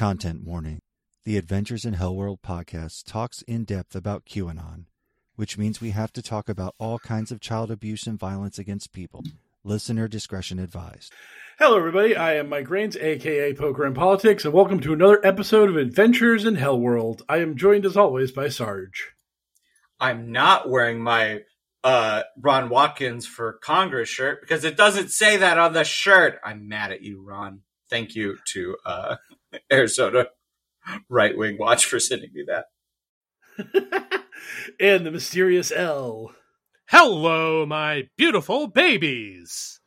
Content warning. The Adventures in Hellworld podcast talks in depth about QAnon, which means we have to talk about all kinds of child abuse and violence against people. Listener discretion advised. Hello, everybody. I am Mike Rains, aka Poker and Politics, and welcome to another episode of Adventures in Hellworld. I am joined, as always, by Sarge. I'm not wearing my uh, Ron Watkins for Congress shirt because it doesn't say that on the shirt. I'm mad at you, Ron. Thank you to uh, Arizona Right Wing Watch for sending me that. and the mysterious L. Hello, my beautiful babies.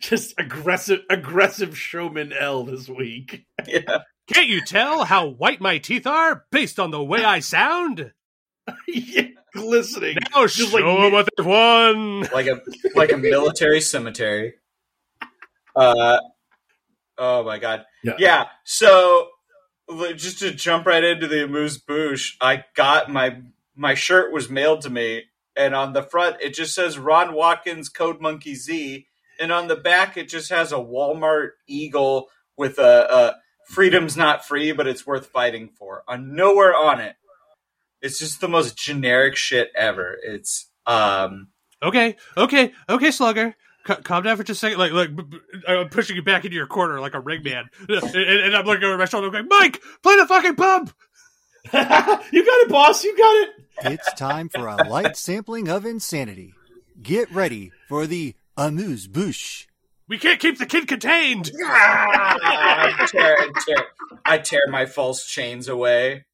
Just aggressive, aggressive showman L this week. Yeah. Can't you tell how white my teeth are based on the way I sound? yeah, glistening. Now Just show like 'em what they've won. Like a like a military cemetery. Uh oh my god. Yeah. Yeah. So just to jump right into the amuse bouche, I got my my shirt was mailed to me, and on the front it just says Ron Watkins Code Monkey Z, and on the back it just has a Walmart eagle with a, a "Freedom's not free, but it's worth fighting for." On nowhere on it. It's just the most generic shit ever. It's um Okay, okay, okay, Slugger. C- calm down for just a second. Like, like, b- b- I'm pushing you back into your corner like a ring man, and, and I'm looking over my shoulder, going, "Mike, play the fucking pump." you got it, boss. You got it. It's time for a light sampling of insanity. Get ready for the amuse bouche. We can't keep the kid contained. Ah, I tear, I tear, I tear my false chains away.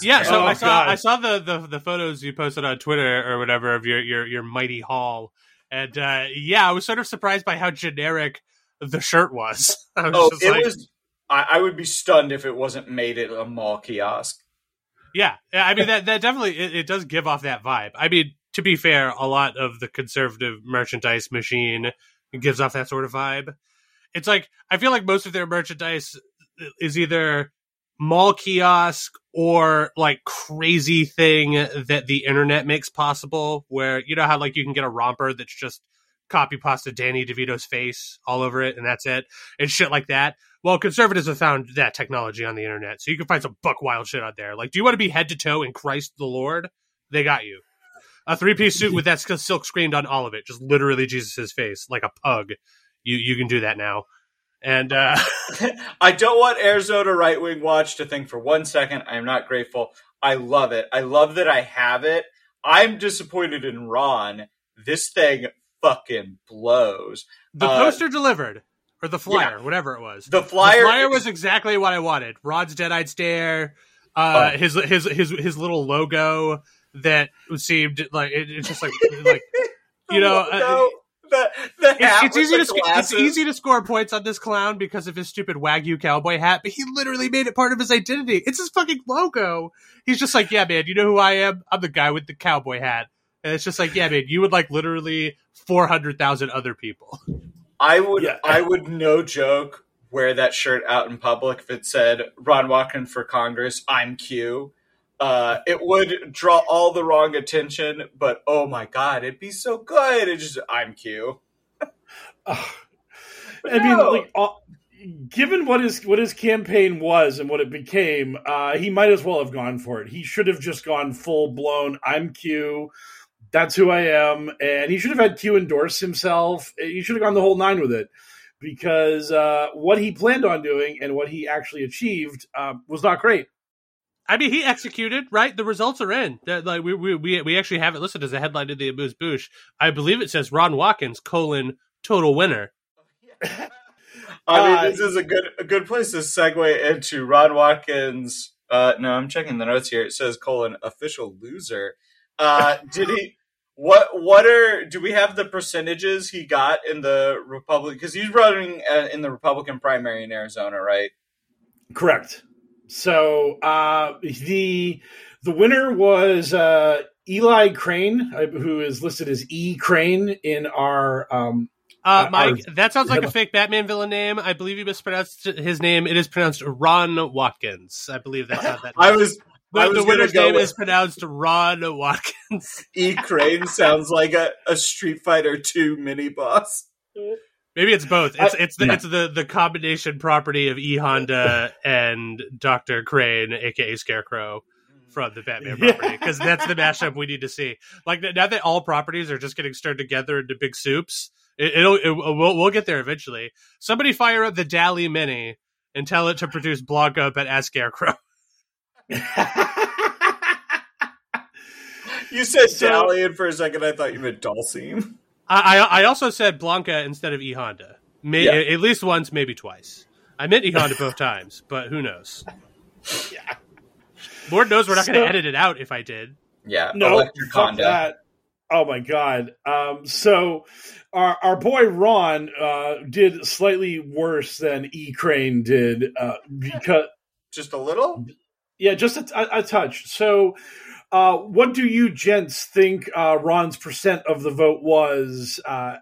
Yeah, so Oh, I saw God. I saw the, the the photos you posted on Twitter or whatever of your your your mighty haul, and uh, yeah, I was sort of surprised by how generic the shirt was. I was Oh, it like, was. I, I would be stunned if it wasn't made at a mall kiosk. yeah, yeah. I mean that that definitely it, it does give off that vibe. I mean, to be fair, a lot of the conservative merchandise machine gives off that sort of vibe. It's like I feel like most of their merchandise is either mall kiosk or like crazy thing that the internet makes possible where you know how like you can get a romper that's just copy pasta Danny DeVito's face all over it and that's it and shit like that. Well, conservatives have found that technology on the internet. So you can find some buck wild shit out there. Like do you want to be head to toe in Christ the Lord? They got you. A three-piece suit with that silk screened on all of it, just literally Jesus's face like a pug. You you can do that now. And uh I don't want Arizona Right Wing Watch to think for one second I am not grateful. I love it. I love that I have it. I'm disappointed in Ron. This thing fucking blows. The Uh, poster delivered, or the flyer, whatever it was. The flyer The flyer was exactly what I wanted. Rod's dead-eyed stare, Uh, Oh. his his his his little logo that seemed like it, it's just like like you know. No, the, the it's, hat it's with easy the to sc- it's easy to score points on this clown because of his stupid wagyu cowboy hat, but he literally made it part of his identity. It's his fucking logo. He's just like, yeah, man, you know who I am? I'm the guy with the cowboy hat. And it's just like, yeah, man, you would like literally four hundred thousand other people. I would, Yeah. I would, no joke, wear that shirt out in public if it said "Ron Watkins for Congress." I'm Q. Uh, it would draw all the wrong attention, but oh my god, it'd be so good. It just I'm Q. I mean, No. like, uh, given what his what his campaign was and what it became, uh, he might as well have gone for it. He should have just gone full blown. I'm Q. That's who I am, and he should have had Q endorse himself. He should have gone the whole nine with it, because uh, what he planned on doing and what he actually achieved uh, was not great. I mean, he executed, right? The results are in. That like we we we we actually have it listed as a headline in the Amuse Bouche. I believe it says Ron Watkins colon total winner. I mean, Uh, this is a good a good place to segue into Ron Watkins. Uh, no, I'm checking the notes here. It says colon official loser. Uh, did he? What what are do we have the percentages he got in the Republic? Because he's running uh, in the Republican primary in Arizona, right? Correct. So uh, the the winner was uh, Eli Crane, uh, who is listed as E Crane in our. Um, Uh, Mike, I- that sounds like a fake Batman villain name. I believe you mispronounced his name. It is pronounced Ron Watkins. I believe that's how that. I was the, I was the winner's name with- is pronounced Ron Watkins. E Crane sounds like a, a Street Fighter Two mini boss. Maybe it's both. It's I- it's the no. it's the the combination property of E Honda and Doctor Crane, aka Scarecrow, from the Batman property because that's the mashup we need to see. Like now that all properties are just getting stirred together into big soups, it, it'll it, we'll we'll get there eventually. Somebody fire up the DALL-E Mini and tell it to produce Blanka, but as Scarecrow. You said So- Dalian for a second. I thought you meant Dhalsim. I, I I also said Blanka instead of E Honda. May, Yeah. At least once, maybe twice. I meant E Honda both times, but who knows? Yeah. Lord knows we're not going to edit it out if I did. Yeah, no, Electric fuck Honda. that. Oh my god. Um, so our our boy Ron uh, did slightly worse than E Crane did uh, because Just a little. yeah, just a, a, a touch. So. Uh, what do you gents think uh, Ron's percent of the vote was? Uh,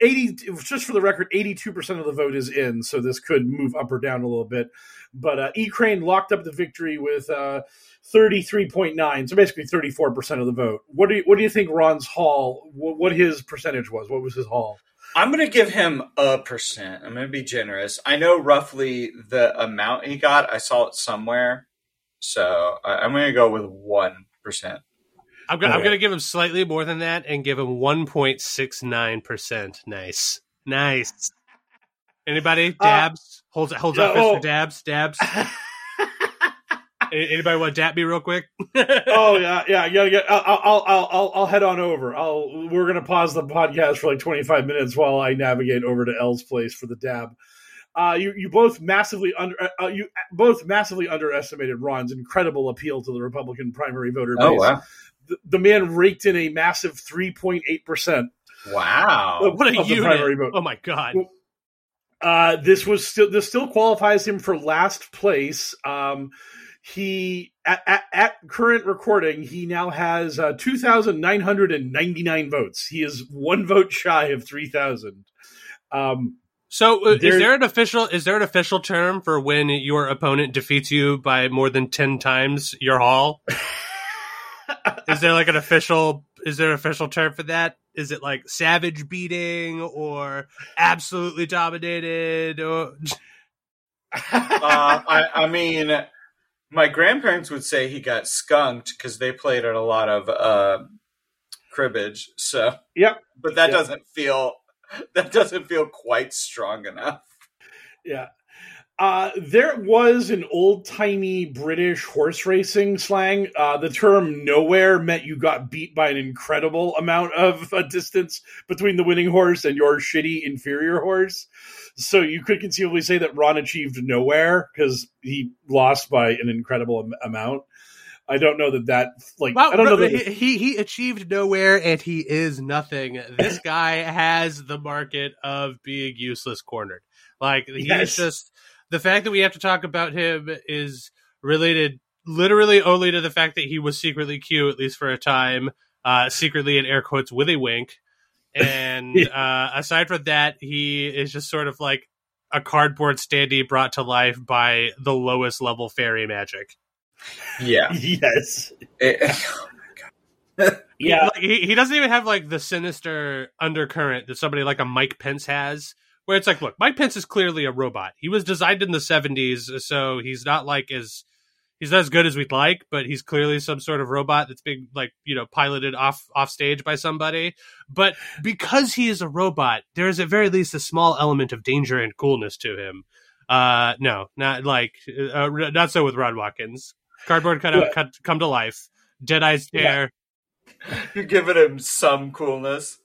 Eighty, just for the record, eighty-two percent of the vote is in, so this could move up or down a little bit. But uh, E Crane locked up the victory with uh, thirty-three point nine, so basically thirty-four percent of the vote. What do you What do you think Ron's haul? What, what his percentage was? What was his haul? I'm going to give him a percent. I'm going to be generous. I know roughly the amount he got. I saw it somewhere. So I, I'm going to go with 1%. I'm, go- I'm going to give him slightly more than that and give him 1.69%. Nice. Nice. Anybody? Uh, Dabs? holds holds up yeah, fist oh. for dabs? Dabs? Anybody want to dap me real quick? oh yeah, yeah. yeah, gotta. I'll, I'll, I'll, I'll, I'll head on over. I'll. We're gonna pause the podcast for like twenty five minutes while I navigate over to L's place for the dab. Uh, you, you both massively under. Uh, you both massively underestimated Ron's incredible appeal to the Republican primary voter base. Oh, wow. The, the man raked in a massive three point eight percent. Wow. what a unit. primary vote. Oh my god. Uh, this was still this still qualifies him for last place. Um, he at, at, at current recording he now has uh, two thousand nine hundred and ninety nine votes. He is one vote shy of three thousand. Um, So, uh, There- is there an official is there an official term for when your opponent defeats you by more than 10 times your haul? is there like an official is there an official term for that? Is it like savage beating or absolutely dominated or uh, I, I mean, my grandparents would say he got skunked because they played at a lot of uh, cribbage. So, Yep. but that Yep. doesn't feel that doesn't feel quite strong enough. yeah. Uh, there was an old timey British horse racing slang. Uh, the term nowhere meant you got beat by an incredible amount of uh, distance between the winning horse and your shitty inferior horse. So you could conceivably say that Ron achieved nowhere because he lost by an incredible am- amount. I don't know that that like Well, I don't know that he he achieved nowhere and he is nothing. This guy has the market of being useless cornered. Like he's Yes. just the fact that we have to talk about him is related literally only to the fact that he was secretly cute, at least for a time, uh, secretly in air quotes with a wink. And uh, aside from that, he is just sort of like a cardboard standee brought to life by the lowest level fairy magic. Yeah. yes, It- yeah, Like, he, he doesn't even have like the sinister undercurrent that somebody like a Mike Pence has, where it's like, look, Mike Pence is clearly a robot. He was designed in the '70s, so he's not like as he's not as good as we'd like, but he's clearly some sort of robot that's being like you know piloted off off stage by somebody. But because he is a robot, there is at very least a small element of danger and coolness to him. Uh, no, not like uh, not so with Rod Watkins. Cardboard cutout Yeah. cut, come to life. Dead eye stare. You're giving him some coolness.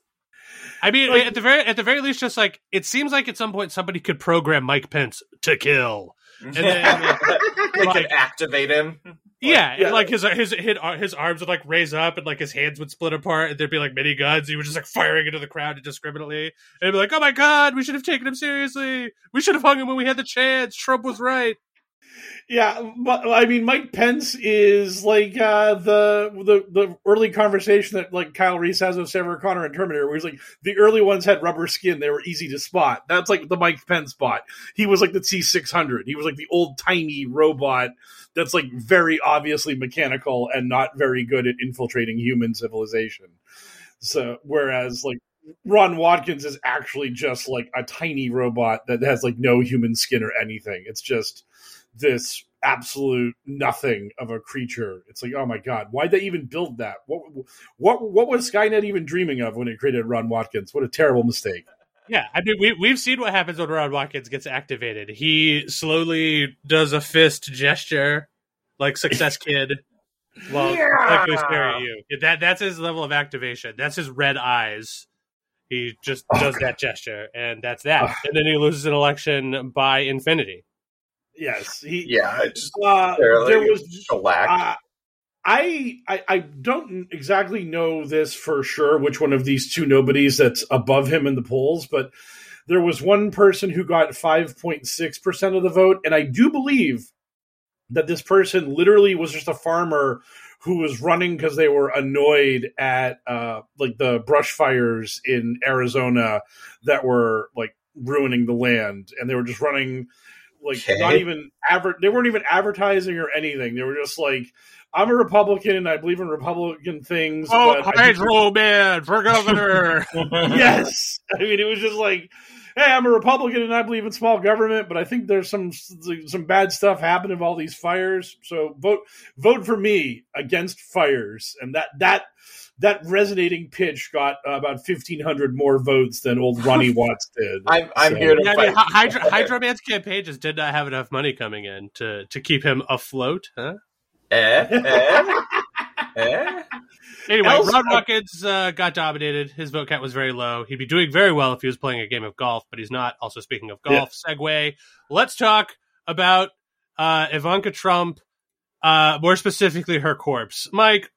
I mean, Like- at the very at the very least, just like it seems like at some point somebody could program Mike Pence to kill. And then, they like- could activate him. yeah, yeah. like his his his his arms would like raise up and like his hands would split apart and there'd be like mini guns. He was just like firing into the crowd indiscriminately. And be like, oh my god, we should have taken him seriously. We should have hung him when we had the chance. Trump was right. Yeah. But I mean, Mike Pence is like uh, the the the early conversation that like Kyle Reese has with Sarah Connor and Terminator, where he's like the early ones had rubber skin; they were easy to spot. That's like the Mike Pence bot. He was like the T six hundred. He was like the old tiny robot that's like very obviously mechanical and not very good at infiltrating human civilization. So whereas like Ron Watkins is actually just like a tiny robot that has like no human skin or anything. It's just this absolute nothing of a creature. It's like, oh my god, why'd they even build that? What what what was Skynet even dreaming of when it created Ron Watkins? What a terrible mistake. Yeah, I mean, we we've seen what happens when Ron Watkins gets activated. He slowly does a fist gesture, like Success Kid. Well, like who's staring at you. That that's his level of activation. That's his red eyes. He just Oh, does God. that gesture, and that's that. Ugh. and then he loses an election by infinity. Yes, he. Yeah, just Uh, there was shellacked. Uh, I, I I don't exactly know this for sure. Which one of these two nobodies that's above him in the polls? But there was one person who got five point six percent of the vote, and I do believe that this person literally was just a farmer who was running because they were annoyed at uh, like the brush fires in Arizona that were like ruining the land, and they were just running like Okay. not even adver- they weren't even advertising or anything. They were just like, I'm a Republican and I believe in Republican things. Oh, but I just- Hydro Man for governor. yes. I mean, it was just like, hey, I'm a Republican and I believe in small government, but I think there's some some bad stuff happening with all these fires. So vote vote for me against fires, and that that that resonating pitch got uh, about 1,500 more votes than old Ronnie Watts did. I'm I'm So- here to Yeah, I fight. mean, Hy- Hydro, Hydro Man's campaign just did not have enough money coming in to to keep him afloat, huh? eh, eh, eh? Anyway, Else- Ron Watkins uh, got dominated. His vote count was very low. He'd be doing very well if he was playing a game of golf, but he's not. Also, speaking of golf, segue. Let's talk about uh, Ivanka Trump, uh, more specifically her corpse. Mike,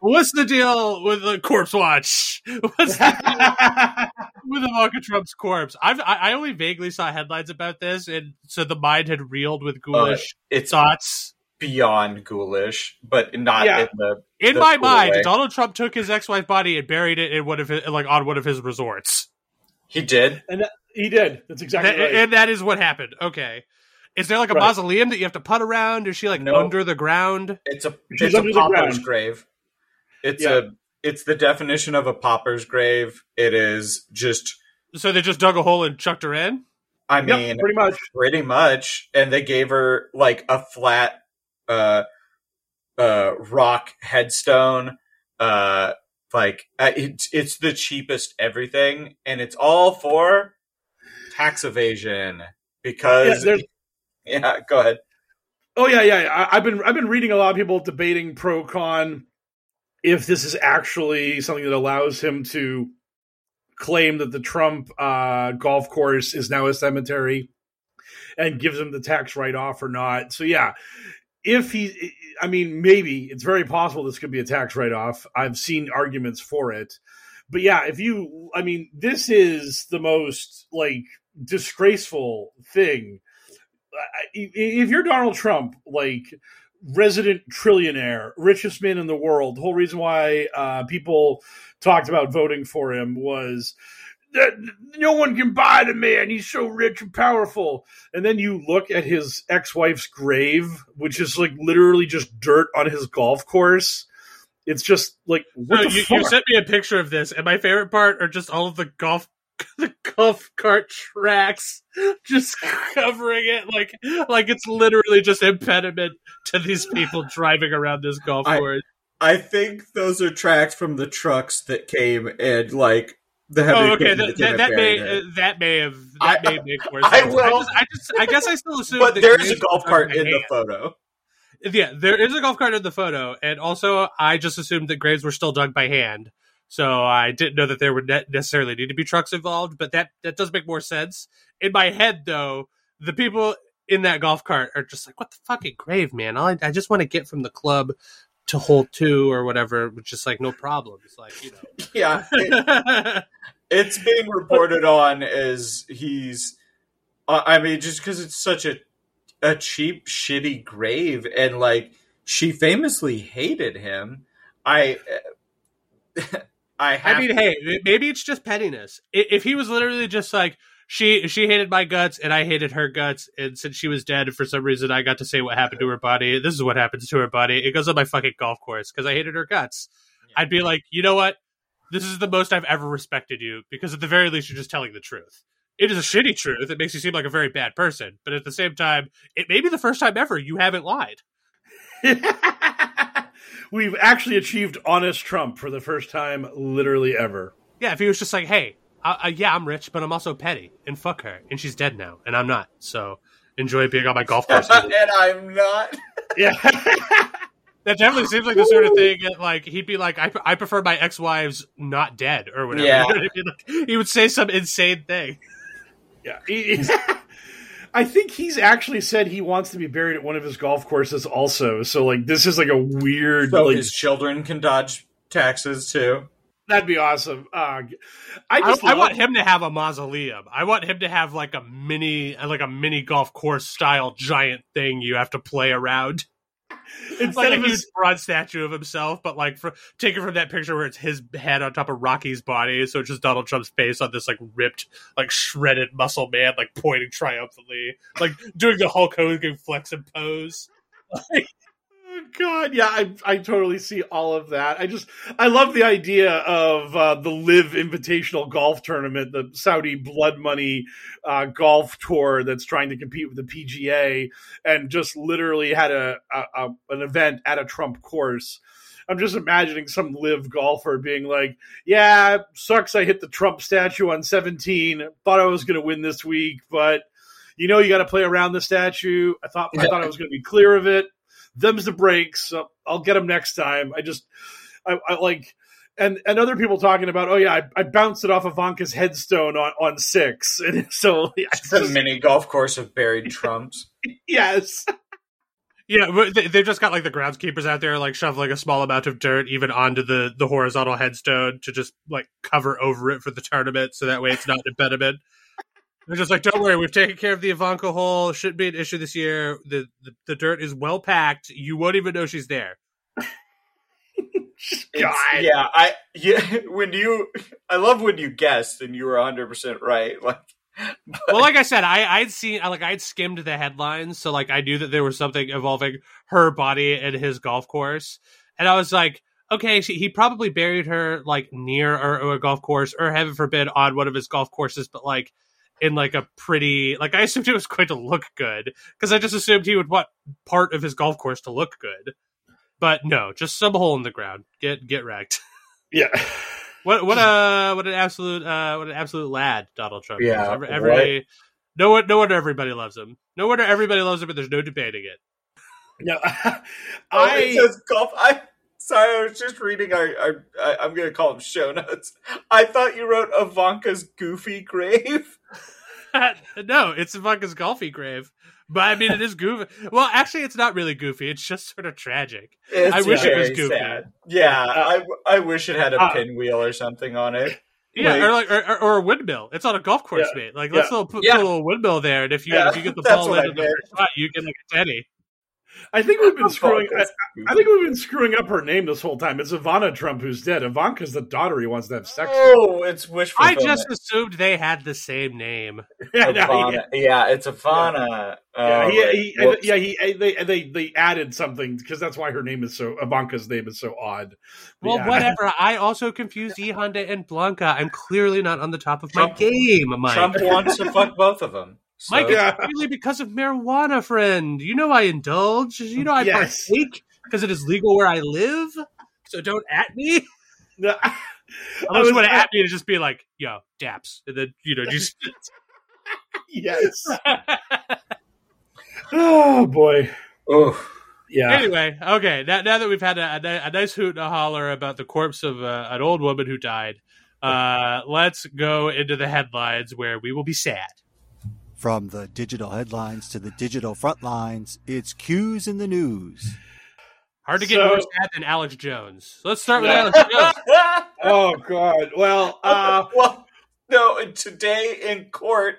what's the deal with the corpse watch? What's the with Ivanka Trump's corpse? I've, I I only vaguely saw headlines about this, and so the mind had reeled with uh, ghoulish It's thoughts. beyond ghoulish, but not Yeah. in the In the my cool mind, way. Donald Trump took his ex-wife body and buried it in one of his, like on one of his resorts, He did. and that, he did. That's exactly and, right. and that is what happened. Okay, is there like a Right. mausoleum that you have to put around? Is she like No. under the ground? It's a She's it's a under pauper's grave. It's Yeah. a it's the definition of a pauper's grave. It is just So they just dug a hole and chucked her in. I Yep, mean pretty much. pretty much and they gave her like a flat uh uh rock headstone uh like uh, it's it's the cheapest everything and it's all for tax evasion because there's- yeah go ahead Oh yeah, yeah. I, I've been I've been reading a lot of people debating pro con if this is actually something that allows him to claim that the Trump uh, golf course is now a cemetery and gives him the tax write off or not. So yeah, if he, I mean, maybe it's very possible this could be a tax write off. I've seen arguments for it, but yeah, if you, I mean, this is the most like disgraceful thing. If you're Donald Trump, like resident trillionaire, richest man in the world, the whole reason why uh, people talked about voting for him was that no one can buy the man. He's so rich and powerful. And then you look at his ex-wife's grave, which is like literally just dirt on his golf course. It's just like what no, you, you, sent me a picture of this, and my favorite part are just all of the golf the golf cart tracks just covering it like like it's literally just impediment to these people driving around this golf course. I, I think those are tracks from the trucks that came and like the heavy oh, okay. That, that, that may uh, that may have that I, may make more sense. I, will, I, just, I just I guess I still assume. But there's a golf cart in the photo. Yeah, there is a golf cart in the photo, and also I just assumed that graves were still dug by hand. So I didn't know that there would necessarily need to be trucks involved, but that that does make more sense. In my head, though, the people in that golf cart are just like, "What the fucking grave, man? I, I just want to get from the club to hole two or whatever, which is like no problem. It's like you know, yeah. It, it's being reported on as he's. Uh, I mean, just because it's such a a cheap, shitty grave, and like she famously hated him. I. I, I mean, hey, maybe it's just pettiness. If he was literally just like, she she hated my guts and I hated her guts. And since she was dead, for some reason, I got to say what happened to her body. This is what happens to her body. It goes on my fucking golf course because I hated her guts. Yeah. I'd be like, you know what? This is the most I've ever respected you because at the very least, you're just telling the truth. It is a shitty truth. It makes you seem like a very bad person, but at the same time, it may be the first time ever you haven't lied. We've actually achieved honest Trump for the first time, literally ever. Yeah, if he was just like, "Hey, uh, uh, yeah, I'm rich, but I'm also petty, and fuck her, and she's dead now, and I'm not. So enjoy being on my golf course. and I'm not. yeah. that definitely seems like the sort of thing that, like he'd be like, I, I prefer my ex wives not dead or whatever. Yeah. like, he would say some insane thing. Yeah. I think he's actually said he wants to be buried at one of his golf courses also. So like this is like a weird so like, his children can dodge taxes too. That'd be awesome. Uh, I just I, I, want him to have a mausoleum. I want him to have like a mini, like a mini golf course style giant thing you have to play around. It's like a huge his... bronze statue of himself, but like for, taken from that picture where it's his head on top of Rocky's body, so it's just Donald Trump's face on this like ripped, like shredded muscle man, like pointing triumphantly, like doing the Hulk Hogan flex and pose. Like, god, yeah, I I totally see all of that. I just I love the idea of uh, the LIV Invitational Golf Tournament, the Saudi blood money uh, golf tour that's trying to compete with the PGA, and just literally had a, a, a an event at a Trump course. I'm just imagining some LIV golfer being like, "Yeah, sucks. I hit the Trump statue on 17. Thought I was going to win this week, but." You know, you got to play around the statue. I thought I thought I was going to be clear of it them's the breaks. I'll get them next time. I just, I, I like, and and other people talking about, oh yeah, I, I bounced it off Ivanka's headstone on on six, and so yeah, it's a mini golf course of buried trumps. yes. Yeah, they've just got like the groundskeepers out there, like shoveling a small amount of dirt even onto the the horizontal headstone to just like cover over it for the tournament, so that way it's not an impediment. They're just like, don't worry, we've taken care of the Ivanka hole. Shouldn't be an issue this year. The, the, the dirt is well packed. You won't even know she's there. God. yeah, I yeah. When you, I love when you guessed and you were hundred percent right. Like, but... well, like I said, I I'd seen like I'd skimmed the headlines, so like I knew that there was something involving her body and his golf course, and I was like, okay, she, he probably buried her like near a, a golf course, or heaven forbid, on one of his golf courses, but like in like a pretty like I assumed it was going to look good because I just assumed he would want part of his golf course to look good. But no, just some hole in the ground. Get get wrecked. Yeah. what what a what an absolute uh what an absolute lad Donald Trump. Yeah. Is. Every, every no one no wonder everybody loves him. No wonder everybody loves him, but there's no debating it. No, I says golf. I Sorry, I was just reading our. our I- I'm going to call them show notes. I thought you wrote Ivanka's goofy grave. no, it's Ivanka's golfy grave. But I mean, it is goofy. Well, actually, it's not really goofy. It's just sort of tragic. It's I wish it was goofy. sad. Yeah, I, I wish it had a Uh, pinwheel or something on it. Yeah, Like- or like or, or- or a windmill. It's on a golf course, Yeah. mate. Like let's little put, Yeah. put a little windmill there, and if you Yeah, if you get the ball what into the first shot, you get like a tenny. I think we've been screwing. I, I think we've been screwing up her name this whole time. It's Ivana Trump who's dead. Ivanka's the daughter he wants to have sex with. Oh, it's wishful. I just assumed they had the same name. Yeah, no, Ivana. Yeah, it's Ivana. Yeah, Oh, he, uh, he, Whoops. yeah, he, they, they, they added something because that's why her name is so Ivanka's name is so odd. Well, yeah. whatever. I also confused E Honda and Blanka. I'm clearly not on the top of my Trump- game, Mike. Trump wants to fuck both of them. So. Mike, Yeah. it's really because of marijuana, friend. You know I indulge. You know I Yes. partake because it is legal where I live. So don't at me. No, I Unless was- you want to at me to just be like, yo, daps. And then, you know, just. yes. oh boy. Oh. Yeah. anyway, okay. Now, now that we've had a, a, a nice hoot and a holler about the corpse of uh, an old woman who died, uh, let's go into the headlines where we will be sad. From the digital headlines to the digital front lines, it's Cues in the news. Hard to get So- more sad than Alex Jones. Let's start with Yeah. Alex Jones. Oh god. Well, uh, well, no. Today in court,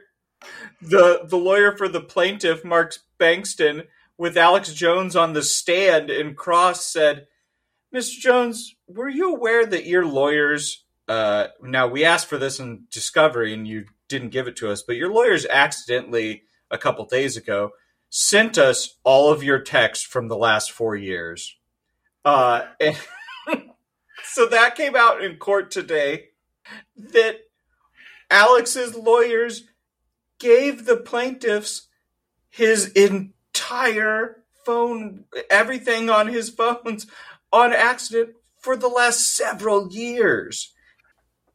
the the lawyer for the plaintiff, Mark Bankston, with Alex Jones on the stand in cross, said, "Mr. Jones, were you aware that your lawyers? Uh, now we asked for this in discovery, and you didn't give it to us, but your lawyers accidentally a couple days ago sent us all of your texts from the last four years." Uh, and so that came out in court today that Alex's lawyers gave the plaintiffs his entire phone, everything on his phones on accident for the last several years.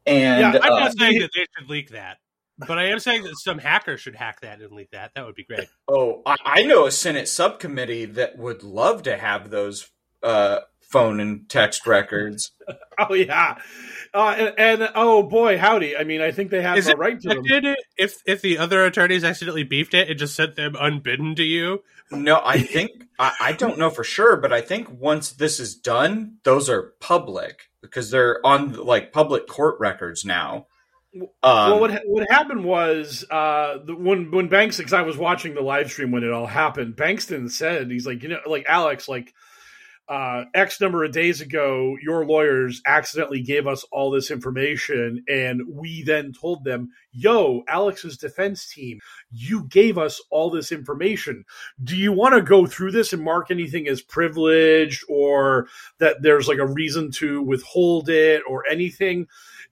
And Yeah, I'm uh, saying that they should leak that, but I am saying that some hacker should hack that and leak that. That would be great. oh, I, I know a Senate subcommittee that would love to have those uh, phone and text records. oh yeah. Uh, and, and oh boy, howdy. I mean, I think they have Is a it right to them. if if the other attorneys accidentally beefed it and just sent them unbidden to you? No, I think I, I don't know for sure, but I think once this is done, those are public because they're on like public court records now. Um, well, what what happened was uh, the, when when Banks, because I was watching the live stream when it all happened, Bankston said he's like, you know, like Alex, like uh, X number of days ago, your lawyers accidentally gave us all this information, and we then told them, "Yo, Alex's defense team, you gave us all this information. Do you want to go through this and mark anything as privileged, or that there's like a reason to withhold it, or anything?"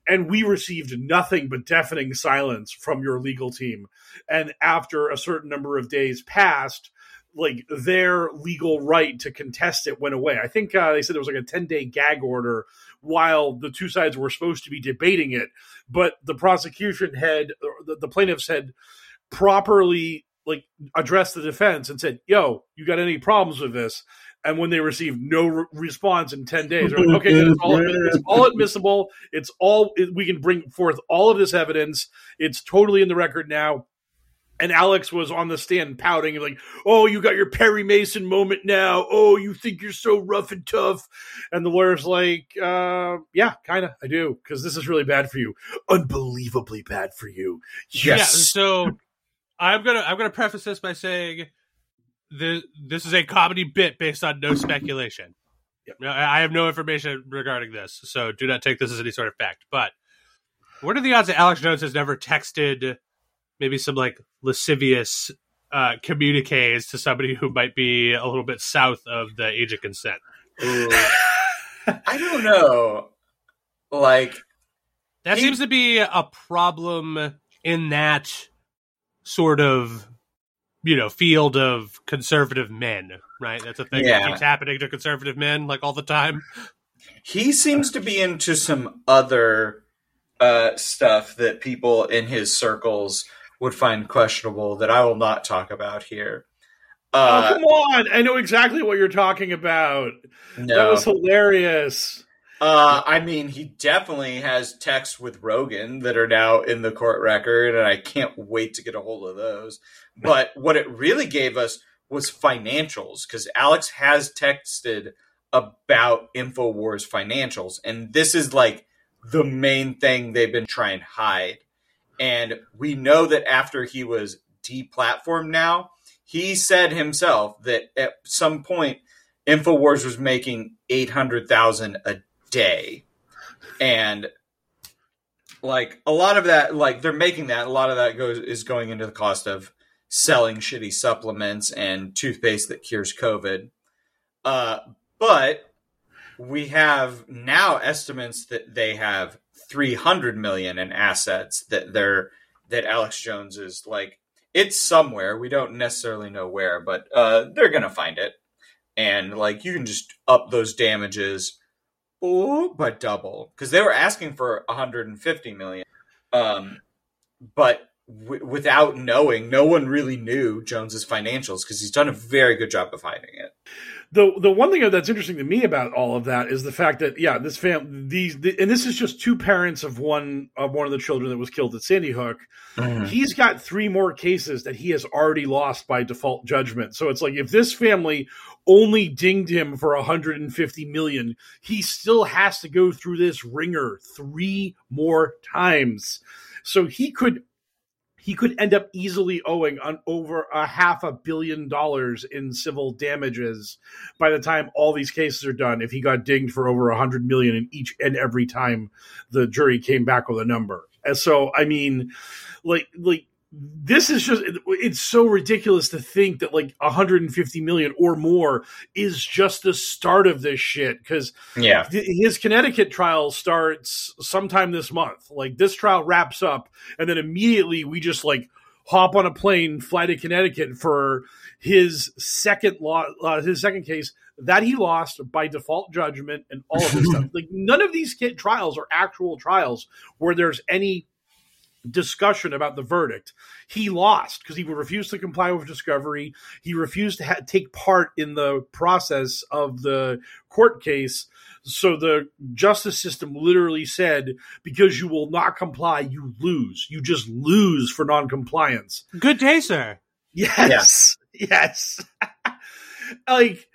And we received nothing but deafening silence from your legal team. And after a certain number of days passed, like their legal right to contest it went away. I think uh, they said there was like a 10 day gag order while the two sides were supposed to be debating it. But the prosecution had, the, the plaintiffs had properly like addressed the defense and said, yo, you got any problems with this? And when they received no re- response in 10 days, like, okay, it's all, it's all admissible. It's all, it, we can bring forth all of this evidence. It's totally in the record now. And Alex was on the stand pouting, like, oh, you got your Perry Mason moment now. Oh, you think you're so rough and tough. And the lawyer's like, uh, yeah, kind of, I do, because this is really bad for you. Unbelievably bad for you. Yeah. Yes. So I'm gonna I'm gonna preface this by saying this this is a comedy bit based on no speculation. Yep. I I have no information regarding this, so do not take this as any sort of fact. But what are the odds that Alex Jones has never texted maybe some like lascivious uh, communiques to somebody who might be a little bit south of the age of consent? I don't know. Like, That He- seems to be a problem in that sort of you know field of conservative men, right? That's a thing Yeah. that keeps happening to conservative men like all the time. he seems to be into some other uh, stuff that people in his circles would find questionable that I will not talk about here. Uh, oh come on! I know exactly what you're talking about. no. That was hilarious. Uh, I mean, he definitely has texts with Rogan that are now in the court record, and I can't wait to get a hold of those. But what it really gave us was financials because Alex has texted about InfoWars financials, and this is like the main thing they've been trying to hide. And we know that after he was deplatformed now, he said himself that at some point InfoWars was making 800,000 a day. And like a lot of that like they're making that a lot of that goes is going into the cost of selling shitty supplements and toothpaste that cures covid. Uh but we have now estimates that they have 300 million in assets that they're that Alex Jones is like it's somewhere we don't necessarily know where but uh they're to find it and like you can just up those damages oh but double because they were asking for 150 million um but w- without knowing no one really knew jones's financials because he's done a very good job of hiding it the the one thing that's interesting to me about all of that is the fact that yeah, this fam these the, and this is just two parents of one of one of the children that was killed at Sandy Hook. He's got three more cases that he has already lost by default judgment. So it's like if this family only dinged him for 150 million, he still has to go through this wringer three more times. So he could he could end up easily owing on over a half a billion dollars in civil damages by the time all these cases are done if he got dinged for over a hundred million in each and every time the jury came back with a number and so i mean like like this is just it's so ridiculous to think that like 150 million or more is just the start of this shit because yeah his Connecticut trial starts sometime this month. Like this trial wraps up, and then immediately we just like hop on a plane, fly to Connecticut for his second law, uh, his second case that he lost by default judgment, and all of this stuff. Like none of these kid trials are actual trials where there's any discussion about the verdict. He lost because he refused to comply with discovery. He refused to ha- take part in the process of the court case. So the justice system literally said, because you will not comply, you lose. You just lose for noncompliance. Good day, sir. Yes. Yes. like,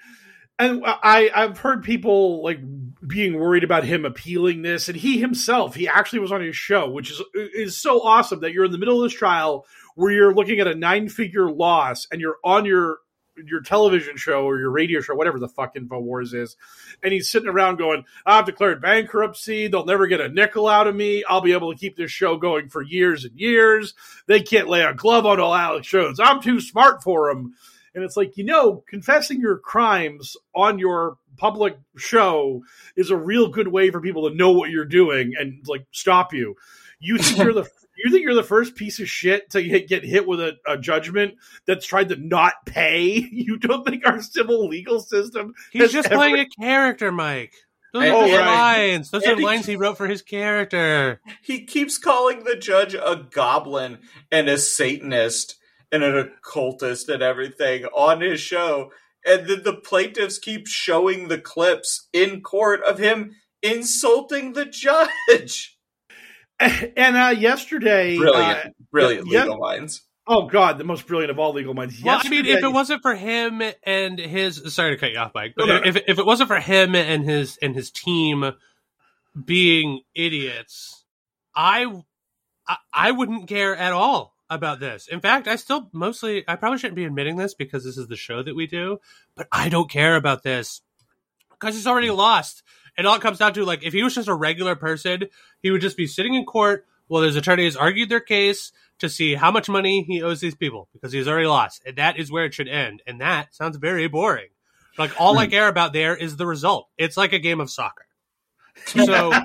and I, I've heard people like being worried about him appealing this, and he himself, he actually was on his show, which is is so awesome that you're in the middle of this trial where you're looking at a nine figure loss, and you're on your your television show or your radio show, whatever the fuck Infowars is, and he's sitting around going, "I've declared bankruptcy. They'll never get a nickel out of me. I'll be able to keep this show going for years and years. They can't lay a glove on all Alex Jones. I'm too smart for them." And it's like, you know, confessing your crimes on your public show is a real good way for people to know what you're doing and like stop you. You think you're the you think you're the first piece of shit to get, get hit with a, a judgment that's tried to not pay? You don't think our civil legal system He's just ever- playing a character, Mike. Those And- are his right. lines. Those And are he- lines he wrote for his character. he keeps calling the judge a goblin and a satanist and an occultist and everything on his show. And then the plaintiffs keep showing the clips in court of him insulting the judge. And uh, yesterday, brilliant uh, brilliant. Yeah- legal minds. Oh god, the most brilliant of all legal minds. Well, I mean, if it wasn't for him and his sorry to cut you off, Mike, but No, no. if if it wasn't for him and his and his team being idiots, I I, I wouldn't care at all about this. In fact, I still mostly I probably shouldn't be admitting this because this is the show that we do, but I don't care about this because he's already mm. lost. It all comes down to like if he was just a regular person, he would just be sitting in court while his attorneys argued their case to see how much money he owes these people because he's already lost. And that is where it should end. And that sounds very boring. Like all I mm. care about there is the result. It's like a game of soccer. So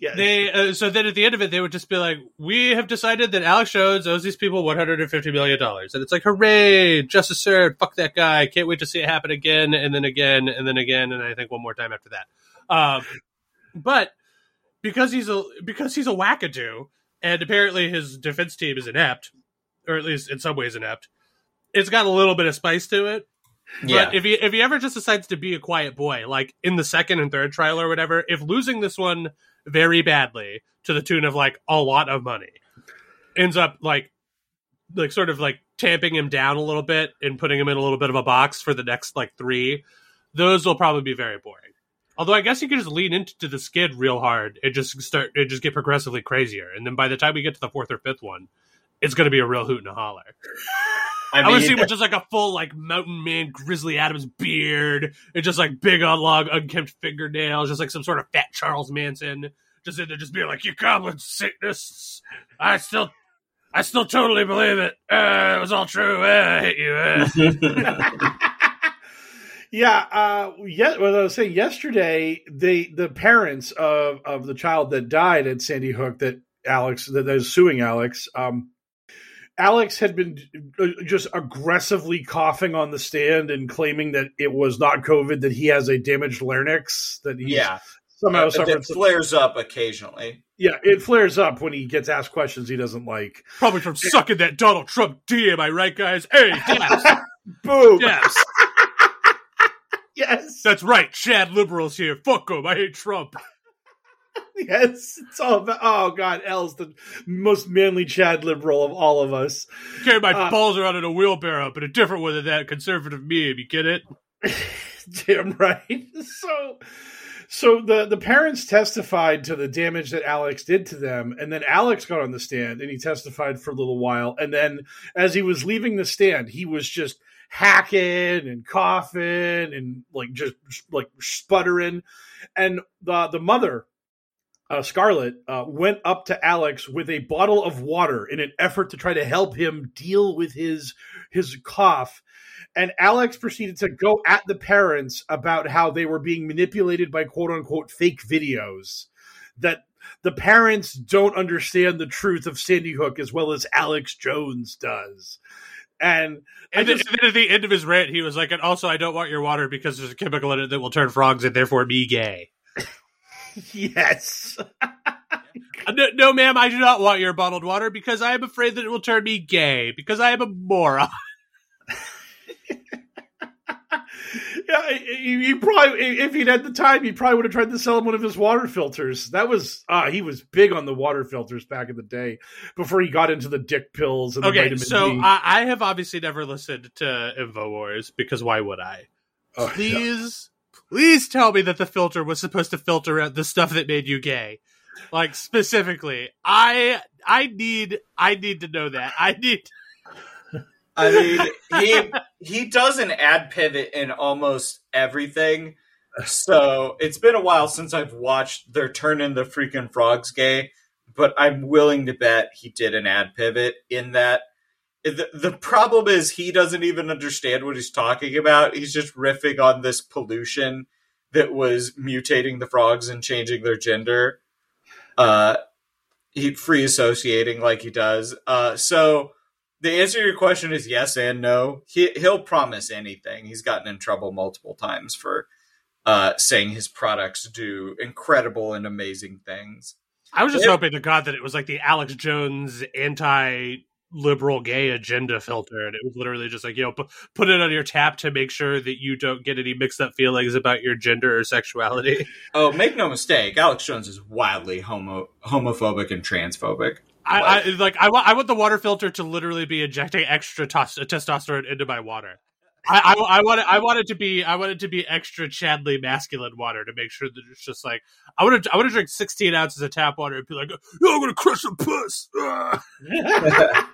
yes. they uh, so then at the end of it they would just be like we have decided that alex jones owes these people 150 million dollars and it's like hooray justice served fuck that guy can't wait to see it happen again and then again and then again and i think one more time after that um, but because he's a because he's a wackadoo and apparently his defense team is inept or at least in some ways inept it's got a little bit of spice to it. Yeah. But if he if he ever just decides to be a quiet boy, like in the second and third trial or whatever, if losing this one very badly to the tune of like a lot of money ends up like like sort of like tamping him down a little bit and putting him in a little bit of a box for the next like three, those will probably be very boring. Although I guess you could just lean into the skid real hard and just start and just get progressively crazier, and then by the time we get to the fourth or fifth one, it's going to be a real hoot and a holler. I I, want to see mean, with just like a full like mountain man Grizzly Adams beard and just like big on long unkempt fingernails, just like some sort of fat Charles Manson, just in there just being like, "You goblin Satanists, I still, I still totally believe it. Uh, it was all true. Uh, I hate you." Uh. Yeah, uh, yeah. What I was saying yesterday, the the parents of of the child that died at Sandy Hook that Alex that is suing Alex. Um, Alex had been uh, just aggressively coughing on the stand and claiming that it was not COVID, that he has a damaged larynx, that he yeah. somehow Uh, suffered. it flares up occasionally. yeah, it flares up when he gets asked questions he doesn't like. Probably from sucking that Donald Trump D. Am I right, guys? Hey, Dabs, Boom. Dabs. Yes. That's right. Chad liberals here. Fuck them. I hate Trump. Yes. It's all about. Oh God, L's the most manly Chad liberal of all of us. Carry my Uh, balls around in a wheelbarrow, but a different one than that conservative meme. You get it? Damn right. So, so the the parents testified to the damage that Alex did to them, and then Alex got on the stand and he testified for a little while, and then as he was leaving the stand, he was just hacking and coughing and like just like sputtering, and the the mother. Uh, Scarlett uh, went up to Alex with a bottle of water in an effort to try to help him deal with his his cough and Alex proceeded to go at the parents about how they were being manipulated by quote unquote fake videos. That the parents don't understand the truth of Sandy Hook as well as Alex Jones does. And And, then, and then at the end of his rant, he was like, "And also, I don't want your water because there's a chemical in it that will turn frogs and therefore be gay." yes. No, no, ma'am, I do not want your bottled water because I am afraid that it will turn me gay because I am a moron. Yeah, he, he probably if he'd had the time, he probably would have tried to sell him one of his water filters. That was uh he was big on the water filters back in the day before he got into the dick pills and the Okay, vitamin so I, have obviously never listened to Infowars because why would I? Oh, please, please tell me that the filter was supposed to filter out the stuff that made you gay. Like specifically, I I need I need to know that. I need I mean, he he does an ad pivot in almost everything. So it's been a while since I've watched They're Turning the Freaking Frogs Gay, but I'm willing to bet he did an ad pivot in that. The, the problem is he doesn't even understand what he's talking about. He's just riffing on this pollution that was mutating the frogs and changing their gender. Uh, he free associating like he does. Uh, so the answer to your question is yes and no. He he'll promise anything. He's gotten in trouble multiple times for uh, saying his products do incredible and amazing things. I was just hoping to God that it was like the Alex Jones anti liberal gay agenda filter, and it was literally just like, you know, pu- put it on your tap to make sure that you don't get any mixed up feelings about your gender or sexuality. Oh, make no mistake, Alex Jones is wildly homo homophobic and transphobic. I, I like I want I want the water filter to literally be injecting extra tos- testosterone into my water. I, I, I want it, I want it to be I want it to be extra Chadley masculine water to make sure that it's just like I want to I want to drink sixteen ounces of tap water and be like, oh, I'm gonna crush a puss.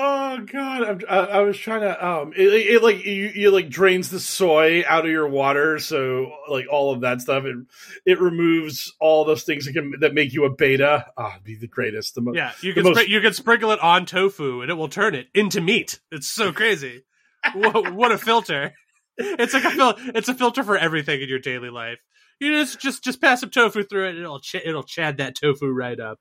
Oh god, I'm, I, I was trying to um, it, it, it like you, you like drains the soy out of your water, so like all of that stuff, it it removes all those things that can that make you a beta. Ah, it'd be the greatest. The mo- Yeah, you can most- you can sprinkle it on tofu and it will turn it into meat. It's so crazy. What, what a filter! It's like a fil- it's a filter for everything in your daily life. You just just just pass some tofu through it, and it'll ch- it'll chad that tofu right up.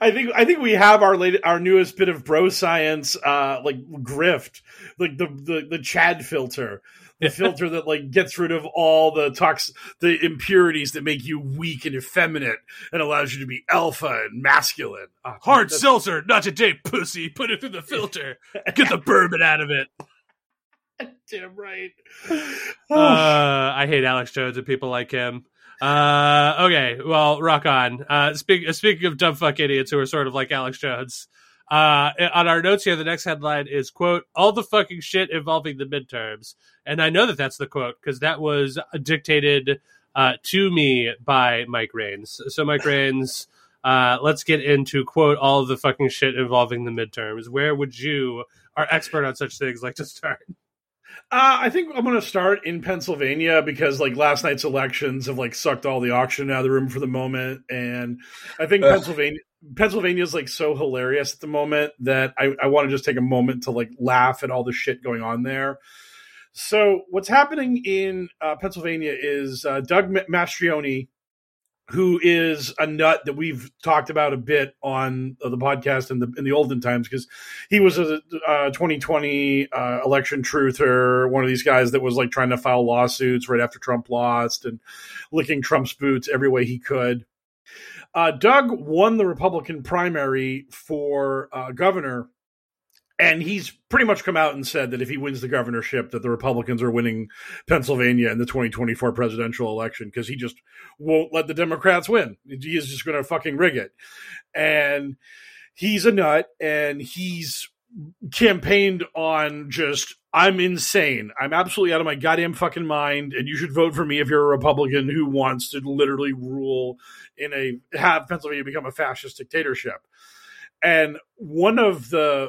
I think I think we have our late, our newest bit of bro science, uh, like grift, like the the, the Chad filter, the filter that like gets rid of all the tox, the impurities that make you weak and effeminate, and allows you to be alpha and masculine. Oh, Hard that's- seltzer, not today, pussy. Put it through the filter. Get the bourbon out of it. Damn right. Uh, I hate Alex Jones and people like him. Uh, okay, well, rock on. Uh, speak, speaking of dumb fuck idiots who are sort of like Alex Jones, uh, on our notes here, the next headline is quote all the fucking shit involving the midterms, and I know that that's the quote because that was dictated uh, to me by Mike Rains. So, Mike Rains, uh, let's get into quote all the fucking shit involving the midterms. Where would you, our expert on such things, like to start? Uh, I think I'm going to start in Pennsylvania because like last night's elections have like sucked all the oxygen out of the room for the moment, and I think Pennsylvania Pennsylvania is like so hilarious at the moment that I, I want to just take a moment to like laugh at all the shit going on there. So what's happening in uh, Pennsylvania is uh, Doug Ma- Mastriano, who is a nut that we've talked about a bit on uh, the podcast in the in the olden times because he was a uh, 2020 uh, election truther, one of these guys that was like trying to file lawsuits right after Trump lost and licking Trump's boots every way he could. Uh, Doug won the Republican primary for uh, governor, and he's pretty much come out and said that if he wins the governorship, that the Republicans are winning Pennsylvania in the 2024 presidential election because he just won't let the Democrats win. He is just going to fucking rig it, and he's a nut, and he's campaigned on just I'm insane. I'm absolutely out of my goddamn fucking mind, and you should vote for me if you're a Republican who wants to literally rule in a have Pennsylvania become a fascist dictatorship. And one of the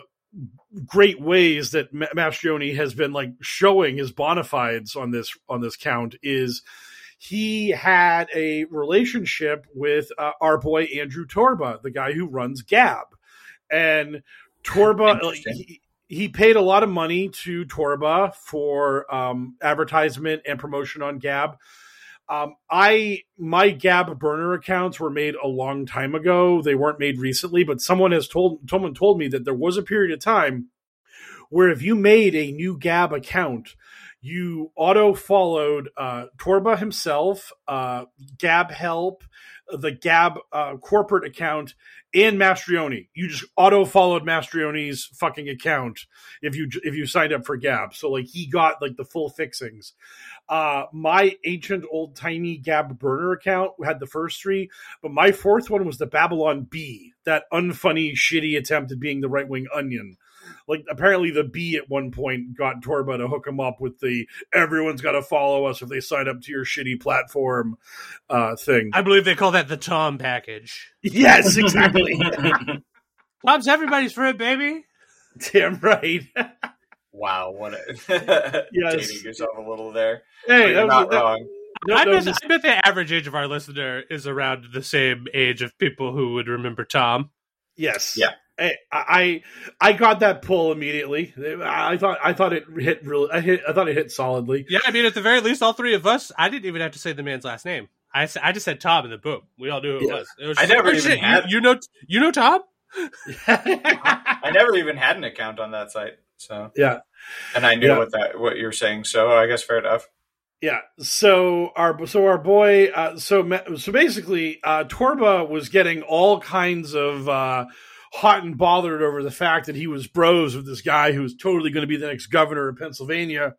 great ways that Ma- Mastriano has been like showing his bona fides on this on this count is he had a relationship with uh, our boy Andrew Torba, the guy who runs Gab, and Torba he, he paid a lot of money to Torba for um, advertisement and promotion on Gab. Um, I my Gab burner accounts were made a long time ago. They weren't made recently, but someone has told someone told me that there was a period of time where if you made a new Gab account, you auto followed uh, Torba himself, uh, Gab Help, the Gab uh, corporate account, and Mastriano. You just auto followed Mastriano's fucking account if you if you signed up for Gab. So like he got like the full fixings. Uh, my ancient old tiny Gab burner account had the first three, but my fourth one was the Babylon Bee, that unfunny, shitty attempt at being the right wing onion. Like apparently the Bee at one point got Torba to hook him up with the everyone's got to follow us if they sign up to your shitty platform uh, thing. I believe they call that the Tom package. yes, exactly. Tom's everybody's friend, baby. Damn right. wow, what a Yes. dating yourself a little there. Hey, you're that was- not that- wrong. no, I, that bet, just- I bet the average age of our listener is around the same age of people who would remember Tom. yes. Yeah. Hey, I I got that pull immediately. I thought I thought it hit really. I hit. I thought it hit solidly. Yeah, I mean, at the very least, all three of us, I didn't even have to say the man's last name. I, I just said Tom, and then boom, we all knew who it Yeah. was. It was I never like, oh, even shit, had- you, you know, you know Tom. I never even had an account on that site, so yeah. and I knew Yeah. what that what you're saying. So I guess fair enough. Yeah. So our so our boy uh, so so basically uh, Torba was getting all kinds of uh, hot and bothered over the fact that he was bros with this guy who was totally going to be the next governor of Pennsylvania.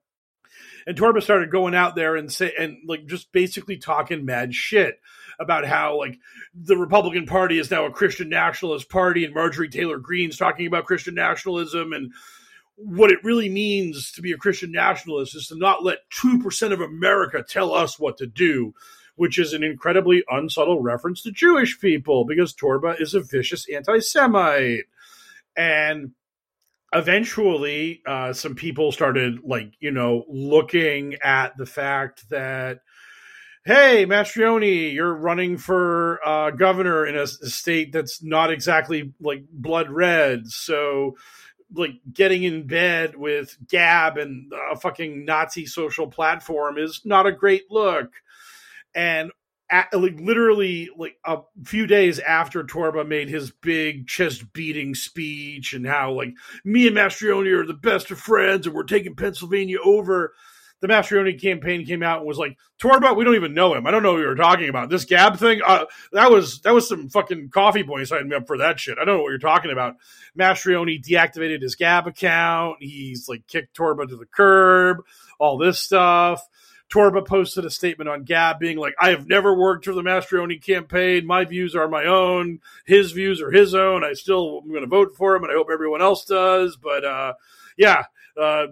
And Torba started going out there and say and like just basically talking mad shit about how like the Republican Party is now a Christian nationalist party and Marjorie Taylor Greene's talking about Christian nationalism and what it really means to be a Christian nationalist is to not let 2% of America tell us what to do, which is an incredibly unsubtle reference to Jewish people because Torba is a vicious anti Semite. And eventually, uh, some people started, like, you know, looking at the fact that. Hey, Mastriano, you're running for uh, governor in a, state that's not exactly like blood red. So, like getting in bed with Gab and a fucking Nazi social platform is not a great look. And at, like literally like a few days after Torba made his big chest beating speech and how like me and Mastriano are the best of friends and we're taking Pennsylvania over. The Mastriano campaign came out and was like, Torba, we don't even know him. I don't know what you're talking about. This Gab thing, uh, that was that was some fucking coffee boy signing me up for that shit. I don't know what you're talking about. Mastriano deactivated his Gab account. He's like kicked Torba to the curb. All this stuff. Torba posted a statement on Gab being like, I have never worked for the Mastriano campaign. My views are my own. His views are his own. I still am going to vote for him, and I hope everyone else does. But uh, yeah, uh,